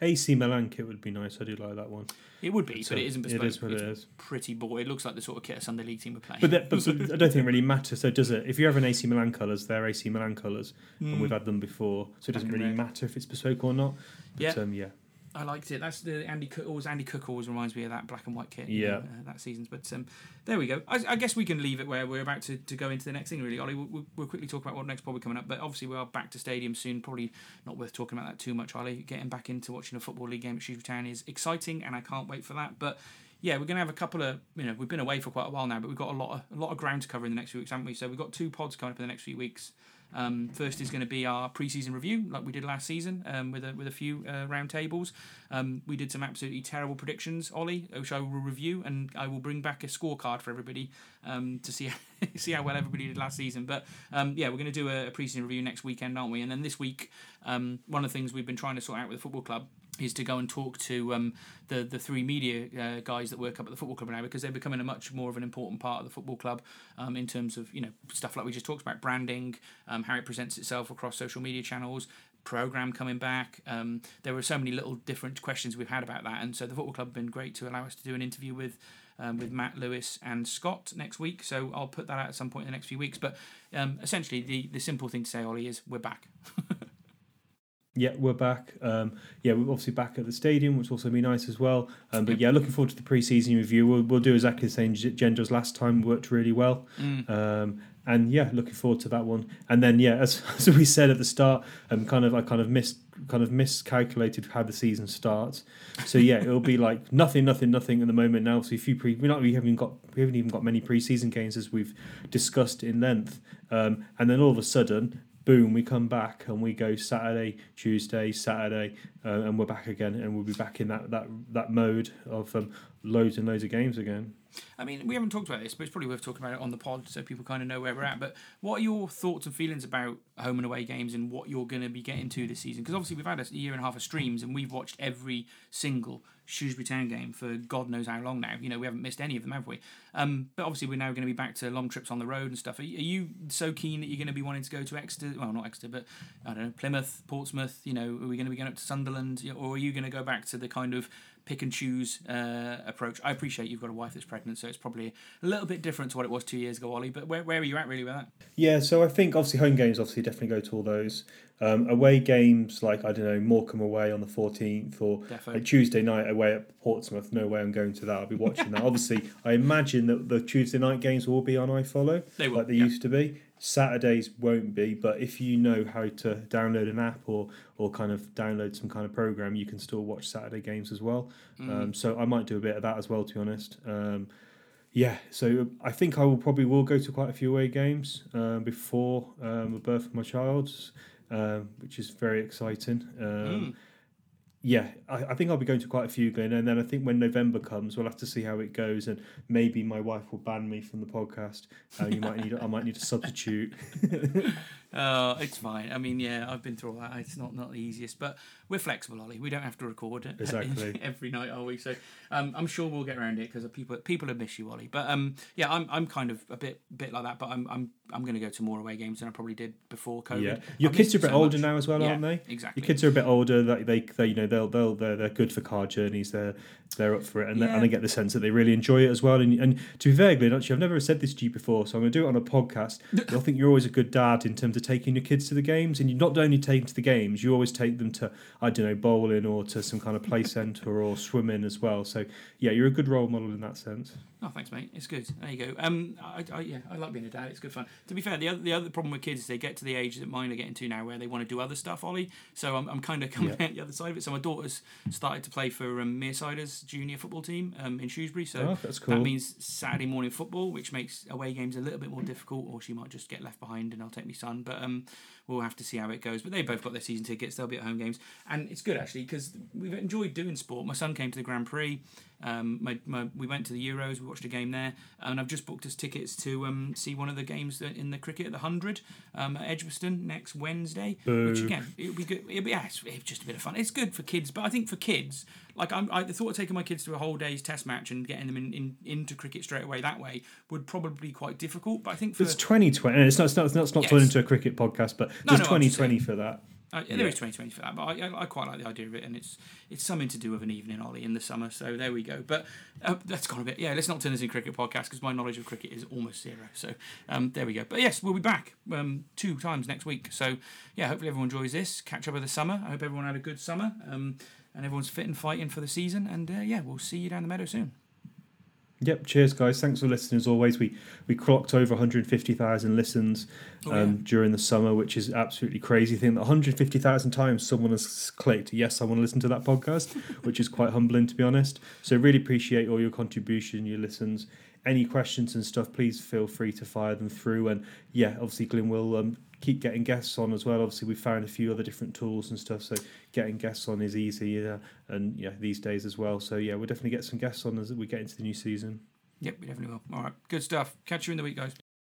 AC Milan kit would be nice. I do like that one. It would be, So but it isn't bespoke. is what it it's pretty boring. It looks like the sort of kit a Sunday League team would play. But, that, but, but I don't think it really matters. So does it? If you have an AC Milan colours, they're AC Milan colours, and we've had them before, so it doesn't really red. matter if it's bespoke or not. But, Yeah. um, yeah. I liked it. That's the Andy Cook. Always Andy Cook always reminds me of that black and white kit. Yeah. uh, that season's. But um, there we go. I, I guess we can leave it where we're about to, to go into the next thing. Really, Ollie. We'll, we'll, quickly talk about what next probably coming up. But obviously we are back to stadium soon. Probably not worth talking about that too much, Ollie. Getting back into watching a football league game at Shrewsbury Town is exciting, and I can't wait for that. But yeah, we're going to have a couple of you know we've been away for quite a while now, but we've got a lot of a lot of ground to cover in the next few weeks, haven't we? So we've got two pods coming up in the next few weeks. Um, first is going to be our pre-season review, like we did last season, um, with a with a few uh, round tables. Um, we did some absolutely terrible predictions, Ollie, which I will review, and I will bring back a scorecard for everybody um, to see see how well everybody did last season. But um, yeah, we're going to do a, a pre-season review next weekend, aren't we? And then this week, um, one of the things we've been trying to sort out with the football club is to go and talk to um, the the three media uh, guys that work up at the football club now because they're becoming a much more of an important part of the football club um, in terms of you know stuff like we just talked about branding, um, how it presents itself across social media channels, program coming back. Um, there were so many little different questions we've had about that, and so the football club have been great to allow us to do an interview with. Um, with Matt Lewis and Scott next week, so I'll put that out at some point in the next few weeks. But um, essentially, the the simple thing to say, Ollie, is we're back. Yeah, we're back. Um, yeah, we're obviously back at the stadium, which will also be nice as well. Um, but yeah, looking forward to the pre-season review. We'll, we'll do exactly the same agenda as last time. Worked really well. Mm. Um, and yeah, looking forward to that one. And then yeah, as, as we said at the start, um, kind of I kind of missed kind of miscalculated how the season starts. So yeah, it'll be like nothing, nothing, nothing at the moment now. So a few pre, we're not we haven't got we haven't even got many pre-season games as we've discussed in length. Um, and then all of a sudden, boom, we come back and we go Saturday, Tuesday, Saturday, uh, and we're back again, and we'll be back in that that that mode of um, loads and loads of games again. I mean, we haven't talked about this, but it's probably worth talking about it on the pod so people kind of know where we're at. But what are your thoughts and feelings about home and away games and what you're going to be getting to this season? Because obviously we've had a year and a half of streams and we've watched every single Shrewsbury Town game for God knows how long now. You know, we haven't missed any of them, have we? Um, but obviously we're now going to be back to long trips on the road and stuff. Are, are you so keen that you're going to be wanting to go to Exeter? Well, not Exeter, but I don't know, Plymouth, Portsmouth. You know, are we going to be going up to Sunderland, or are you going to go back to the kind of pick and choose uh, approach. I appreciate you've got a wife that's pregnant, so it's probably a little bit different to what it was two years ago, Ollie. But where, where are you at really with that? Yeah, so I think obviously home games obviously definitely go to all those. Um, away games like I don't know Morecambe away on the fourteenth or like Tuesday night away at Portsmouth. No way I'm going to that. I'll be watching that. Obviously, I imagine that the Tuesday night games will be on iFollow They will, like they yeah. used to be. Saturdays won't be, but if you know how to download an app or or kind of download some kind of program, you can still watch Saturday games as well. Mm. Um, so I might do a bit of that as well, to be honest. Um, yeah, so I think I will probably will go to quite a few away games um, before um, the birth of my child, um, which is very exciting. Um, Mm. Yeah, I, I think I'll be going to quite a few, Glenn. And then I think when November comes, we'll have to see how it goes, and maybe my wife will ban me from the podcast. Uh, you might need, I might need a substitute. Uh, it's fine. I mean, yeah, I've been through all that. It's not not the easiest, but we're flexible, Ollie. We don't have to record it Exactly. every night, are we? So um, I'm sure we'll get around it because people people have missed you, Ollie. But um, yeah, I'm I'm kind of a bit bit like that. But I'm I'm I'm going to go to more away games than I probably did before COVID. yeah, your I've kids are a bit so older much. now as well, Yeah, aren't they? Exactly. Your kids are a bit older. That they, they, you know, they'll, they'll, they're, they're good for car journeys. They're, they're up for it, and, Yeah. and I get the sense that they really enjoy it as well. And, and to be fair, Glenn, actually, I've never said this to you before, so I'm going to do it on a podcast. I think you're always a good dad in terms of taking your kids to the games, and you not only take them to the games, you always take them to, I don't know, bowling or to some kind of play centre or swimming as well. So yeah, you're a good role model in that sense. Oh, thanks, mate. It's good. There you go. Um, I, I, yeah, I like being a dad. It's good fun. To be fair, the other the other problem with kids is they get to the age that mine are getting to now, where they want to do other stuff, Ollie. So I'm, I'm kind of coming Yeah. out the other side of it. So my daughter's started to play for um, Mearsiders junior football team um, in Shrewsbury. So oh, cool. that means Saturday morning football, which makes away games a little bit more difficult, or she might just get left behind and I'll take my son. But um, we'll have to see how it goes. But they both got their season tickets; they'll be at home games, and it's good actually because we've enjoyed doing sport. My son came to the Grand Prix. Um, my, my, we went to the Euros. We watched a game there, and I've just booked us tickets to um, see one of the games in the cricket at the hundred um, at Edgbaston next Wednesday. Which again, it'll be good. It'll be, yeah, it's, it's just a bit of fun. It's good for kids, but I think for kids, like I'm, I, the thought of taking my kids to a whole day's test match and getting them in, in, into cricket straight away that way would probably be quite difficult. But I think for It's 2020. It's not. It's not. It's not, it's not Yes. turned into a cricket podcast, but No, there's no, I'm 2020 for that. Uh, yeah, there is 2020 for that, but I, I, I quite like the idea of it, and it's it's something to do with an evening, Ollie, in the summer. So there we go. But uh, that's gone a bit. Yeah, let's not turn this into cricket podcast because my knowledge of cricket is almost zero. So um, there we go. But yes, we'll be back um, two times next week. So yeah, hopefully everyone enjoys this. Catch up with the summer. I hope everyone had a good summer. Um, and everyone's fit and fighting for the season. And uh, yeah, we'll see you down the meadow soon. Yep. Cheers, guys. Thanks for listening. As always, we we clocked over 150,000 listens Oh, um, yeah. during the summer, which is absolutely crazy. Thing that 150,000 times someone has clicked, yes, I want to listen to that podcast, which is quite humbling to be honest. So really appreciate all your contribution, your listens. Any questions and stuff, please feel free to fire them through. And yeah, obviously, Glenn will um, keep getting guests on as well. Obviously, we found a few other different tools and stuff, so getting guests on is easy, uh, and yeah, these days as well. So yeah, we'll definitely get some guests on as we get into the new season. Yep, we definitely will. All right, good stuff. Catch you in the week, guys.